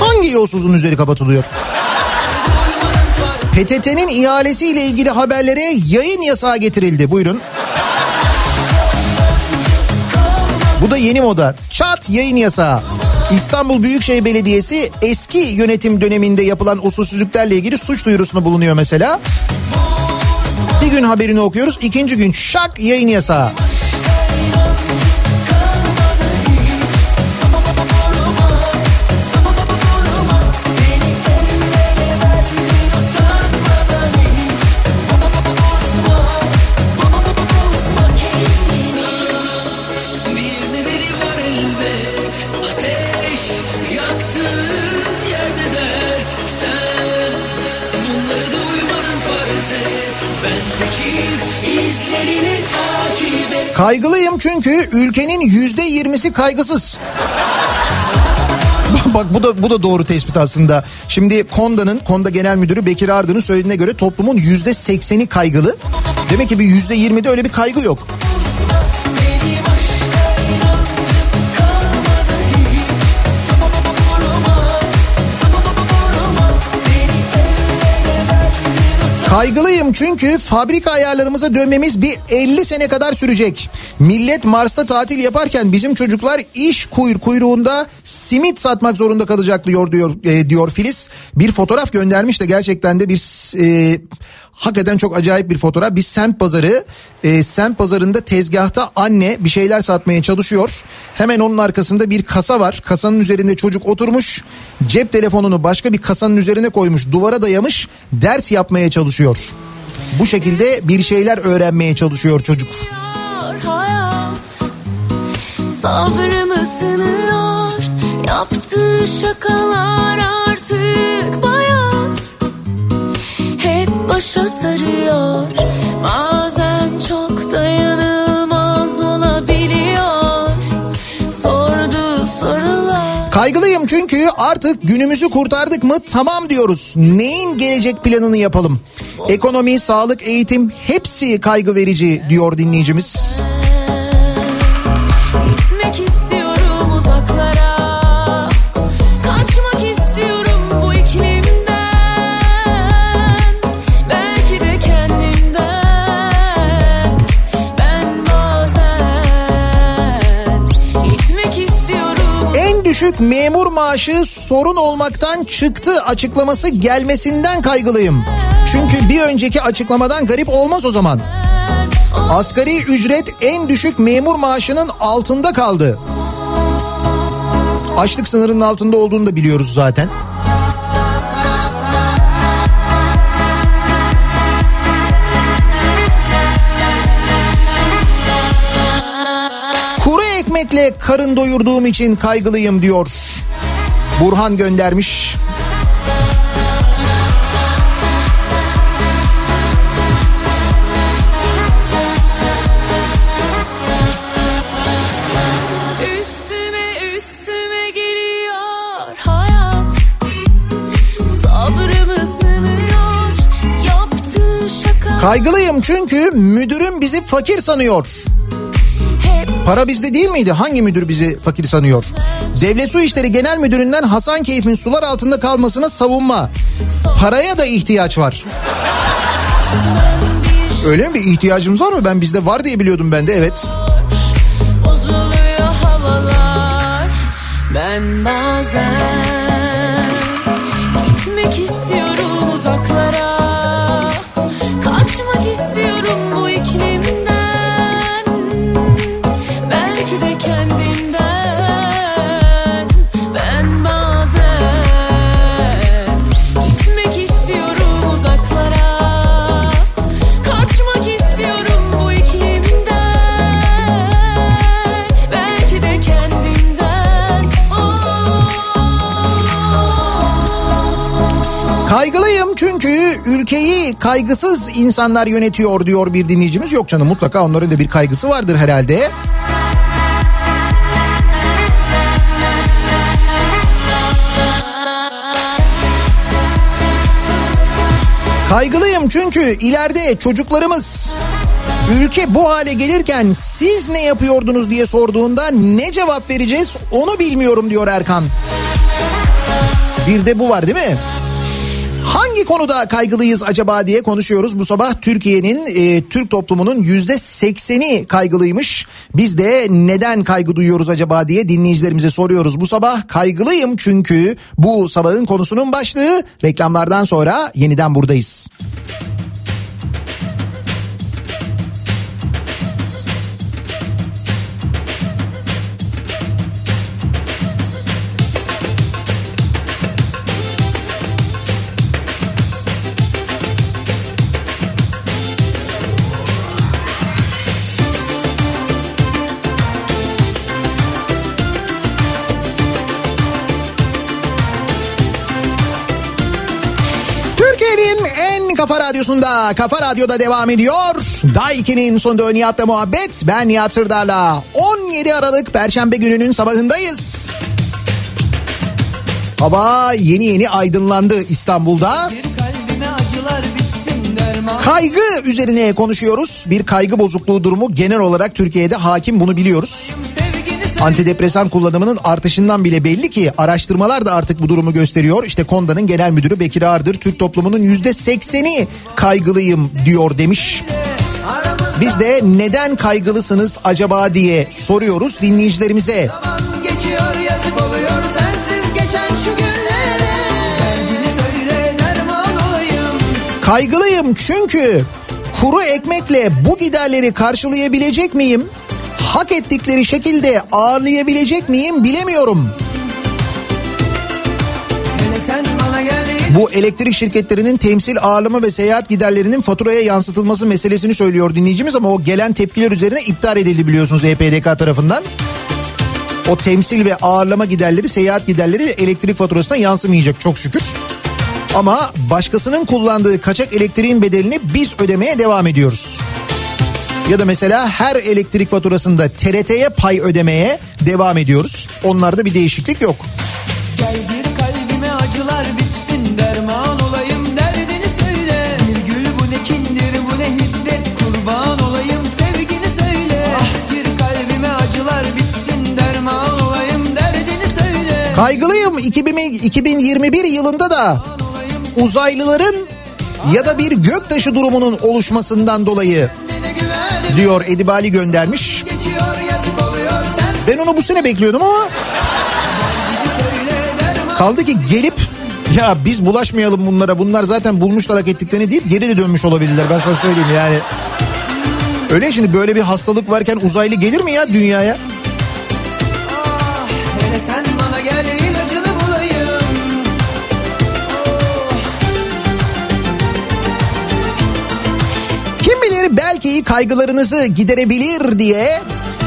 Hangi yolsuzluğun üzeri kapatılıyor? PTT'nin ihalesiyle ilgili haberlere yayın yasağı getirildi. Buyurun. Bu da yeni moda. Çat yayın yasağı. İstanbul Büyükşehir Belediyesi eski yönetim döneminde yapılan usulsüzlüklerle ilgili suç duyurusunda bulunuyor mesela. Bir gün haberini okuyoruz. ikinci gün şak yayın yasağı. Kaygılıyım çünkü ülkenin yüzde yirmisi kaygısız. *laughs* Bak bu da bu da doğru tespit aslında. Şimdi Konda'nın Konda Genel Müdürü Bekir Ardın'ın söylediğine göre toplumun yüzde sekseni kaygılı. Demek ki bir yüzde yirmide öyle bir kaygı yok. Kaygılıyım çünkü fabrika ayarlarımıza dönmemiz bir 50 sene kadar sürecek. Millet Mars'ta tatil yaparken bizim çocuklar iş kuyur kuyruğunda simit satmak zorunda kalacak diyor diyor e, diyor Filiz. Bir fotoğraf göndermiş de gerçekten de bir e, hakikaten çok acayip bir fotoğraf. Bir semt pazarı e, semt pazarında tezgahta anne bir şeyler satmaya çalışıyor. Hemen onun arkasında bir kasa var. Kasanın üzerinde çocuk oturmuş. Cep telefonunu başka bir kasanın üzerine koymuş. Duvara dayamış. Ders yapmaya çalışıyor. Bu şekilde bir şeyler öğrenmeye çalışıyor çocuk. hayat Sabrımı sınıyor Yaptığı şakalar artık bayat Hep başa sarıyor Bazen çok dayanılmaz olabiliyor Sorduğu sorular Kaygılıyım çünkü artık günümüzü kurtardık mı tamam diyoruz. Neyin gelecek planını yapalım? Ekonomi, sağlık, eğitim hepsi kaygı verici diyor dinleyicimiz. Gitmek düşük memur maaşı sorun olmaktan çıktı açıklaması gelmesinden kaygılıyım. Çünkü bir önceki açıklamadan garip olmaz o zaman. Asgari ücret en düşük memur maaşının altında kaldı. Açlık sınırının altında olduğunu da biliyoruz zaten. Ekmekle karın doyurduğum için kaygılıyım diyor. Burhan göndermiş. Kaygılıyım çünkü müdürüm bizi fakir sanıyor. Para bizde değil miydi? Hangi müdür bizi fakir sanıyor? Devlet Su İşleri Genel Müdürü'nden Hasan Keyf'in sular altında kalmasına savunma. Paraya da ihtiyaç var. Öyle mi? İhtiyacımız var mı? Ben bizde var diye biliyordum ben de evet. Havalar Ben bazen Gitmek istiyorum uzaklara ülkeyi kaygısız insanlar yönetiyor diyor bir dinleyicimiz. Yok canım mutlaka onların da bir kaygısı vardır herhalde. Kaygılıyım çünkü ileride çocuklarımız ülke bu hale gelirken siz ne yapıyordunuz diye sorduğunda ne cevap vereceğiz onu bilmiyorum diyor Erkan. Bir de bu var değil mi? Hangi konuda kaygılıyız acaba diye konuşuyoruz. Bu sabah Türkiye'nin e, Türk toplumunun yüzde sekseni kaygılıymış. Biz de neden kaygı duyuyoruz acaba diye dinleyicilerimize soruyoruz. Bu sabah kaygılıyım çünkü bu sabahın konusunun başlığı reklamlardan sonra yeniden buradayız. Radyosunda Kafa Radyo'da devam ediyor. Daiki'nin sonunda Nihat'la muhabbet. Ben Nihat Sırdar'la 17 Aralık Perşembe gününün sabahındayız. Hava yeni yeni aydınlandı İstanbul'da. Kaygı üzerine konuşuyoruz. Bir kaygı bozukluğu durumu genel olarak Türkiye'de hakim bunu biliyoruz. Sevgini Antidepresan kullanımının artışından bile belli ki araştırmalar da artık bu durumu gösteriyor. İşte Konda'nın genel müdürü Bekir Ağırdır Türk toplumunun yüzde sekseni kaygılıyım diyor demiş. Biz de neden kaygılısınız acaba diye soruyoruz dinleyicilerimize. Zaman geçiyor yazık oluyor sensiz geçen şu günlere Derdini söyle derman olayım Kaygılıyım çünkü kuru ekmekle bu giderleri karşılayabilecek miyim? Hak ettikleri şekilde ağırlayabilecek miyim bilemiyorum. Bu elektrik şirketlerinin temsil ağırlama ve seyahat giderlerinin faturaya yansıtılması meselesini söylüyor dinleyicimiz ama o gelen tepkiler üzerine iptal edildi biliyorsunuz EPDK tarafından. O temsil ve ağırlama giderleri, seyahat giderleri elektrik faturasına yansımayacak çok şükür. Ama başkasının kullandığı kaçak elektriğin bedelini biz ödemeye devam ediyoruz. Ya da mesela her elektrik faturasında TRT'ye pay ödemeye devam ediyoruz. Onlarda bir değişiklik yok. Gel bir kalbime acılar bitsin derman olayım derdini söyle Bir gül bu ne kindir bu ne hiddet kurban olayım sevgini söyle Ah bir kalbime acılar bitsin derman olayım derdini söyle Kaygılıyım 2000 2021 yılında da uzaylıların ya da bir göktaşı durumunun oluşmasından dolayı diyor Edibali göndermiş. Ben onu bu sene bekliyordum ama kaldı ki gelip ya biz bulaşmayalım bunlara bunlar zaten bulmuşlar hak ettiklerini deyip geri de dönmüş olabilirler ben sana söyleyeyim yani. Öyle şimdi böyle bir hastalık varken uzaylı gelir mi ya dünyaya? Kaygılarınızı giderebilir diye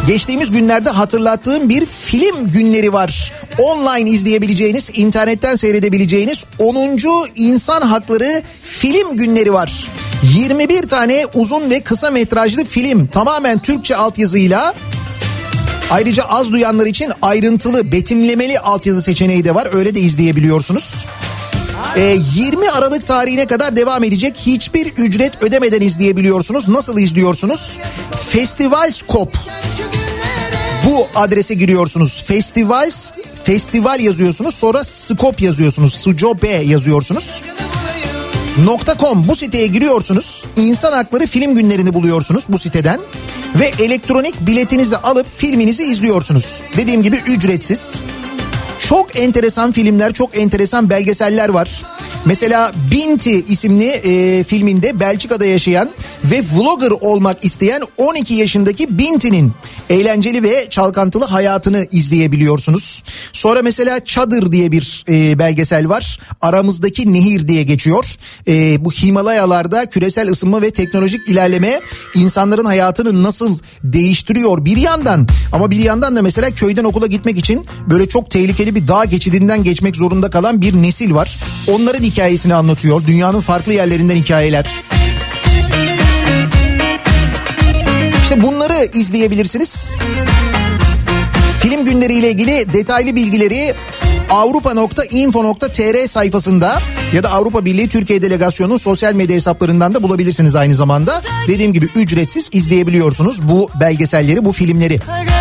geçtiğimiz günlerde hatırlattığım bir film günleri var. Online izleyebileceğiniz, internetten seyredebileceğiniz 10. İnsan Hakları Film Günleri var. 21 tane uzun ve kısa metrajlı film tamamen Türkçe altyazıyla Ayrıca az duyanlar için ayrıntılı betimlemeli altyazı seçeneği de var. Öyle de izleyebiliyorsunuz. Ee, 20 Aralık tarihine kadar devam edecek. Hiçbir ücret ödemeden izleyebiliyorsunuz. Nasıl izliyorsunuz? Festival Scope. Bu adrese giriyorsunuz. Festival festival yazıyorsunuz. Sonra Scope yazıyorsunuz. Scope yazıyorsunuz. .com bu siteye giriyorsunuz. İnsan Hakları Film Günlerini buluyorsunuz bu siteden ve elektronik biletinizi alıp filminizi izliyorsunuz. Dediğim gibi ücretsiz. Çok enteresan filmler, çok enteresan belgeseller var. Mesela Binti isimli e, filminde Belçika'da yaşayan ve vlogger olmak isteyen 12 yaşındaki Binti'nin eğlenceli ve çalkantılı hayatını izleyebiliyorsunuz. Sonra mesela Çadır diye bir e, belgesel var. Aramızdaki nehir diye geçiyor. E, bu Himalayalarda küresel ısınma ve teknolojik ilerleme insanların hayatını nasıl değiştiriyor bir yandan. Ama bir yandan da mesela köyden okula gitmek için böyle çok tehlikeli bir dağ geçidinden geçmek zorunda kalan bir nesil var. Onların hikayesini anlatıyor. Dünyanın farklı yerlerinden hikayeler. İşte bunları izleyebilirsiniz. Film günleriyle ilgili detaylı bilgileri avrupa.info.tr sayfasında ya da Avrupa Birliği Türkiye Delegasyonu'nun sosyal medya hesaplarından da bulabilirsiniz aynı zamanda. Dediğim gibi ücretsiz izleyebiliyorsunuz bu belgeselleri, bu filmleri. Kara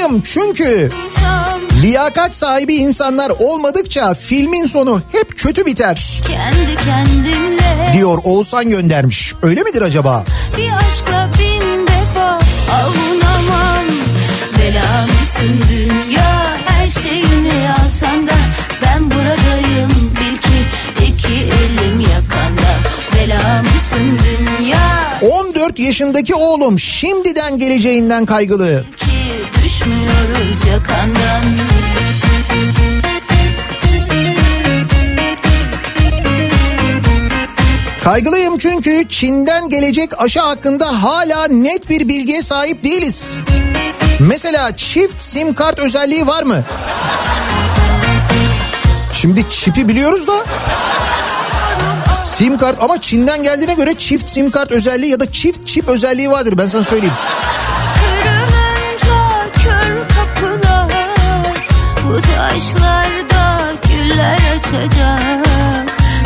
Kaygılıyım çünkü liyakat sahibi insanlar olmadıkça filmin sonu hep kötü biter diyor Oğuzhan göndermiş. Öyle midir acaba? Bir aşkla bin defa avunamam Bela mısın dünya her şeyini alsan da Ben buradayım bil ki iki elim yakanda Bela mısın dünya 14 yaşındaki oğlum şimdiden geleceğinden kaygılı. Düşmüyoruz yakandan Kaygılıyım çünkü Çin'den gelecek aşı hakkında hala net bir bilgiye sahip değiliz. Mesela çift sim kart özelliği var mı? Şimdi çipi biliyoruz da sim kart ama Çin'den geldiğine göre çift sim kart özelliği ya da çift çip özelliği vardır ben sana söyleyeyim. Taşlarda güller açacak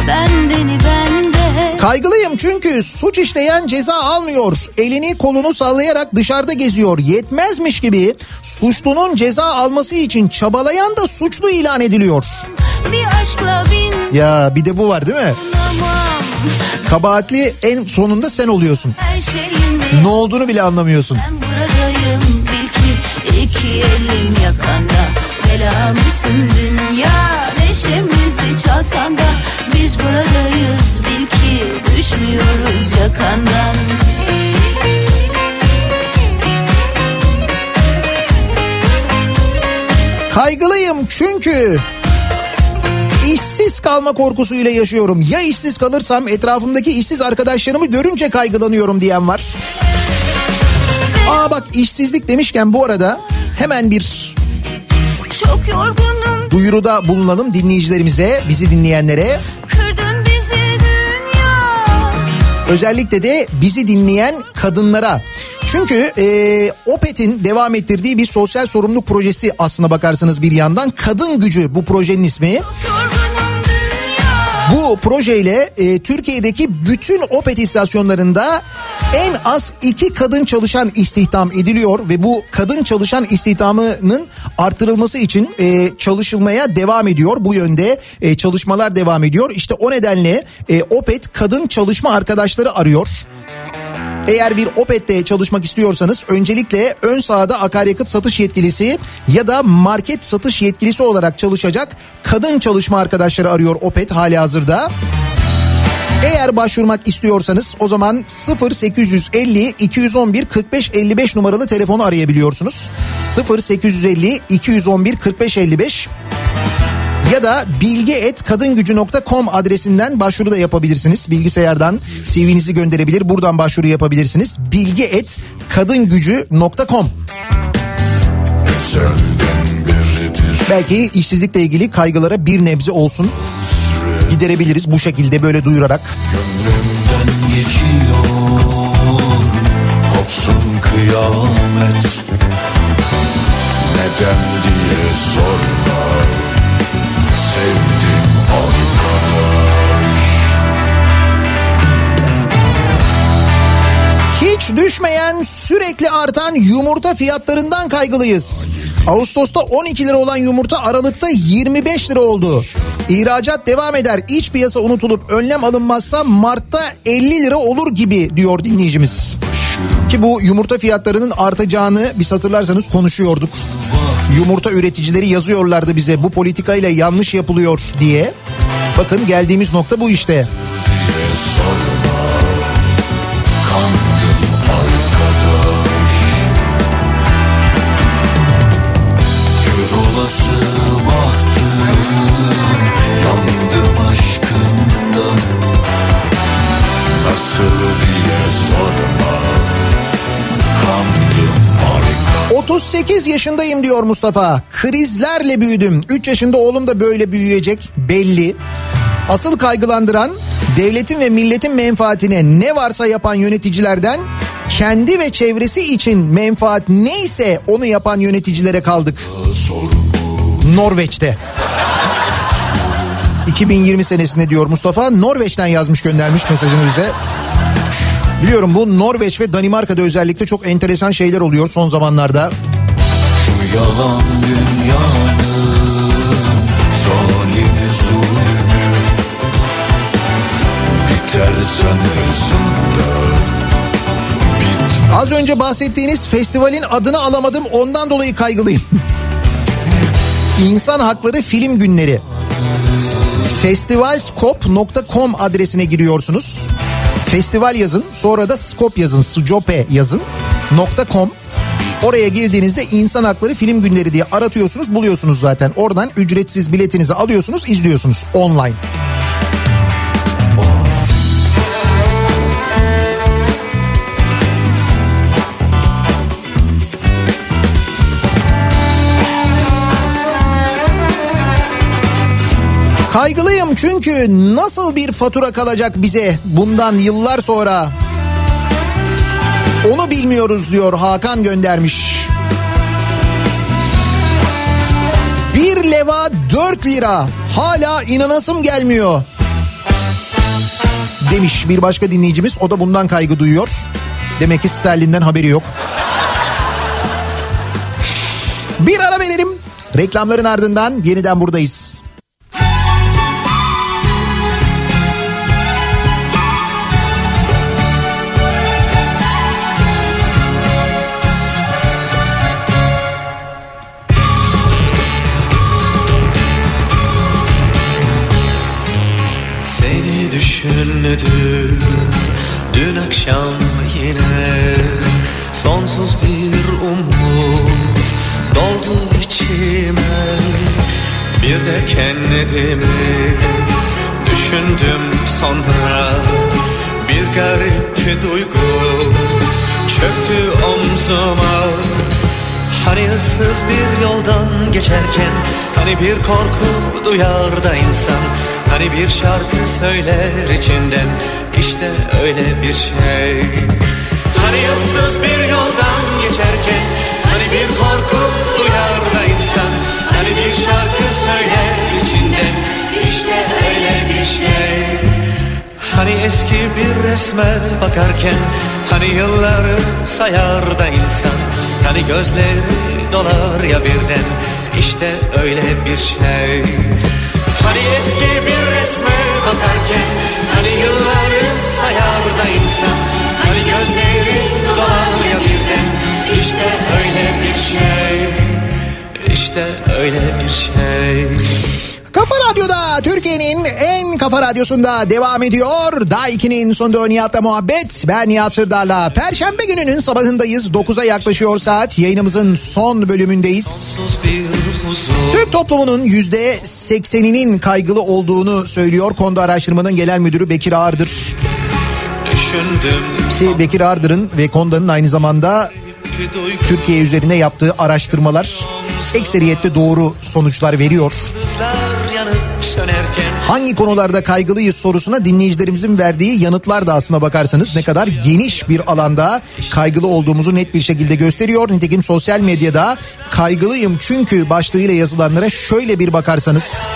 Ben beni bende Kaygılıyım çünkü suç işleyen ceza almıyor. Elini kolunu sallayarak dışarıda geziyor. Yetmezmiş gibi suçlunun ceza alması için çabalayan da suçlu ilan ediliyor. Bir aşkla bin Ya bir de bu var değil mi? Anlamam Kabahatli en sonunda sen oluyorsun. Ne olduğunu bile anlamıyorsun. Ben buradayım bil ki iki elim yakanda Bela mısın dünya neşemizi çalsan da Biz buradayız bil ki düşmüyoruz yakandan Kaygılıyım çünkü işsiz kalma korkusuyla yaşıyorum. Ya işsiz kalırsam etrafımdaki işsiz arkadaşlarımı görünce kaygılanıyorum diyen var. Aa bak işsizlik demişken bu arada hemen bir Çok yorgunum duyuruda bulunalım dinleyicilerimize, bizi dinleyenlere. kırdın bizi dünya Özellikle de bizi dinleyen kadınlara. Çünkü e, Opet'in devam ettirdiği bir sosyal sorumluluk projesi aslına bakarsanız bir yandan. Kadın Gücü bu projenin ismi. Dünya Bu projeyle e, Türkiye'deki bütün Opet istasyonlarında en az iki kadın çalışan istihdam ediliyor ve bu kadın çalışan istihdamının artırılması için e, çalışılmaya devam ediyor. Bu yönde e, çalışmalar devam ediyor. İşte o nedenle e, Opet kadın çalışma arkadaşları arıyor. Eğer bir Opet'te çalışmak istiyorsanız öncelikle ön sahada akaryakıt satış yetkilisi ya da market satış yetkilisi olarak çalışacak kadın çalışma arkadaşları arıyor Opet hali hazırda. Eğer başvurmak istiyorsanız o zaman 0850 211 45 55 numaralı telefonu arayabiliyorsunuz. 0850 211 45 55 ya da bilgi.kadingücü.com adresinden başvuru da yapabilirsiniz. Bilgisayardan CV'nizi gönderebilir. Buradan başvuru yapabilirsiniz. bilgi.kadingücü.com Belki işsizlikle ilgili kaygılara bir nebze olsun giderebiliriz bu şekilde böyle duyurarak. Gönlümden geçiyor Kopsun kıyamet Neden diye sorma sevdim arkadaş Hiç düşmeyen sürekli artan yumurta fiyatlarından kaygılıyız. Ağustos'ta 12 lira olan yumurta Aralık'ta 25 lira oldu. İhracat devam eder. İç piyasa unutulup önlem alınmazsa Mart'ta 50 lira olur gibi diyor dinleyicimiz. Ki bu yumurta fiyatlarının artacağını biz hatırlarsanız konuşuyorduk. Yumurta üreticileri yazıyorlardı bize bu politikayla yanlış yapılıyor diye. Bakın geldiğimiz nokta bu işte. Kör 38 yaşındayım diyor Mustafa. Krizlerle büyüdüm. 3 yaşında oğlum da böyle büyüyecek belli. Asıl kaygılandıran devletin ve milletin menfaatine ne varsa yapan yöneticilerden kendi ve çevresi için menfaat neyse onu yapan yöneticilere kaldık. Norveç'te. 2020 senesinde diyor Mustafa. Norveç'ten yazmış göndermiş mesajını bize. Biliyorum bu Norveç ve Danimarka'da özellikle çok enteresan şeyler oluyor son zamanlarda. Şu yalan dünyanın Zalimi zulmü Biter sanırsın Az önce bahsettiğiniz festivalin adını alamadım ondan dolayı kaygılıyım. *laughs* İnsan Hakları Film Günleri. Festivalskop.com adresine giriyorsunuz. Festival yazın sonra da skop yazın scope yazın .com Oraya girdiğinizde İnsan Hakları Film Günleri diye aratıyorsunuz buluyorsunuz zaten. Oradan ücretsiz biletinizi alıyorsunuz izliyorsunuz online. Kaygılıyım çünkü nasıl bir fatura kalacak bize bundan yıllar sonra? Onu bilmiyoruz diyor Hakan göndermiş. Bir leva 4 lira. Hala inanasım gelmiyor. Demiş bir başka dinleyicimiz. O da bundan kaygı duyuyor. Demek ki sterlinden haberi yok. Bir ara verelim. Reklamların ardından yeniden buradayız. Düşündüm dün akşam yine Sonsuz bir umut doldu içime. Bir de kendimi düşündüm sonra. Bir garip duygu çöktü omzuma. Hani ıssız bir yoldan geçerken Hani bir korku duyar da insan Hani bir şarkı söyler içinden. İşte öyle bir şey. Hani ıssız bir yoldan geçerken Hani bir korku duyar da insan. Hani bir şarkı söyler içinden. İşte öyle bir şey. Hani eski bir resme bakarken Hani yılları sayar da insan. Hani gözleri dolar ya birden. İşte öyle bir şey Hani eski bir resme bakarken Hani yılları sayar da insan. Hani gözleri dolar birden İşte öyle bir şey. İşte öyle bir şey. Kafa Radyo'da Türkiye'nin en kafa radyosunda devam ediyor. Daha 2'nin sonunda Nihat'la muhabbet. Ben Nihat Sırdar'la. Perşembe gününün sabahındayız. 9'a yaklaşıyor saat. Yayınımızın son bölümündeyiz. Türk toplumunun %80'inin kaygılı olduğunu söylüyor. Konda araştırmanın genel müdürü Bekir Ağırdır. Bekir Ağırdır'ın ve Konda'nın aynı zamanda Türkiye üzerine yaptığı araştırmalar ekseriyette doğru sonuçlar veriyor. Hangi konularda kaygılıyız sorusuna dinleyicilerimizin verdiği yanıtlar da aslına bakarsanız ne kadar geniş bir alanda kaygılı olduğumuzu net bir şekilde gösteriyor. Nitekim sosyal medyada kaygılıyım çünkü başlığıyla yazılanlara şöyle bir bakarsanız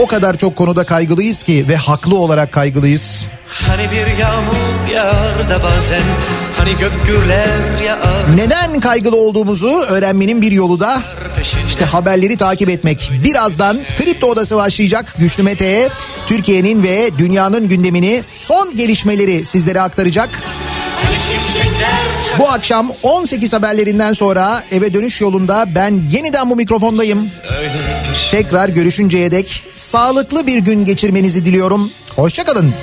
o kadar çok konuda kaygılıyız ki ve haklı olarak kaygılıyız. Hani bir yağmur yağar da bazen Hani gök gürler yağar Neden kaygılı olduğumuzu öğrenmenin bir yolu da işte haberleri takip etmek. Birazdan Kripto Odası başlayacak. Güçlü Mete Türkiye'nin ve dünyanın gündemini son gelişmeleri sizlere aktaracak. Bu akşam 18 haberlerinden sonra eve dönüş yolunda ben yeniden bu mikrofondayım. Tekrar görüşünceye dek sağlıklı bir gün geçirmenizi diliyorum. Hoşçakalın.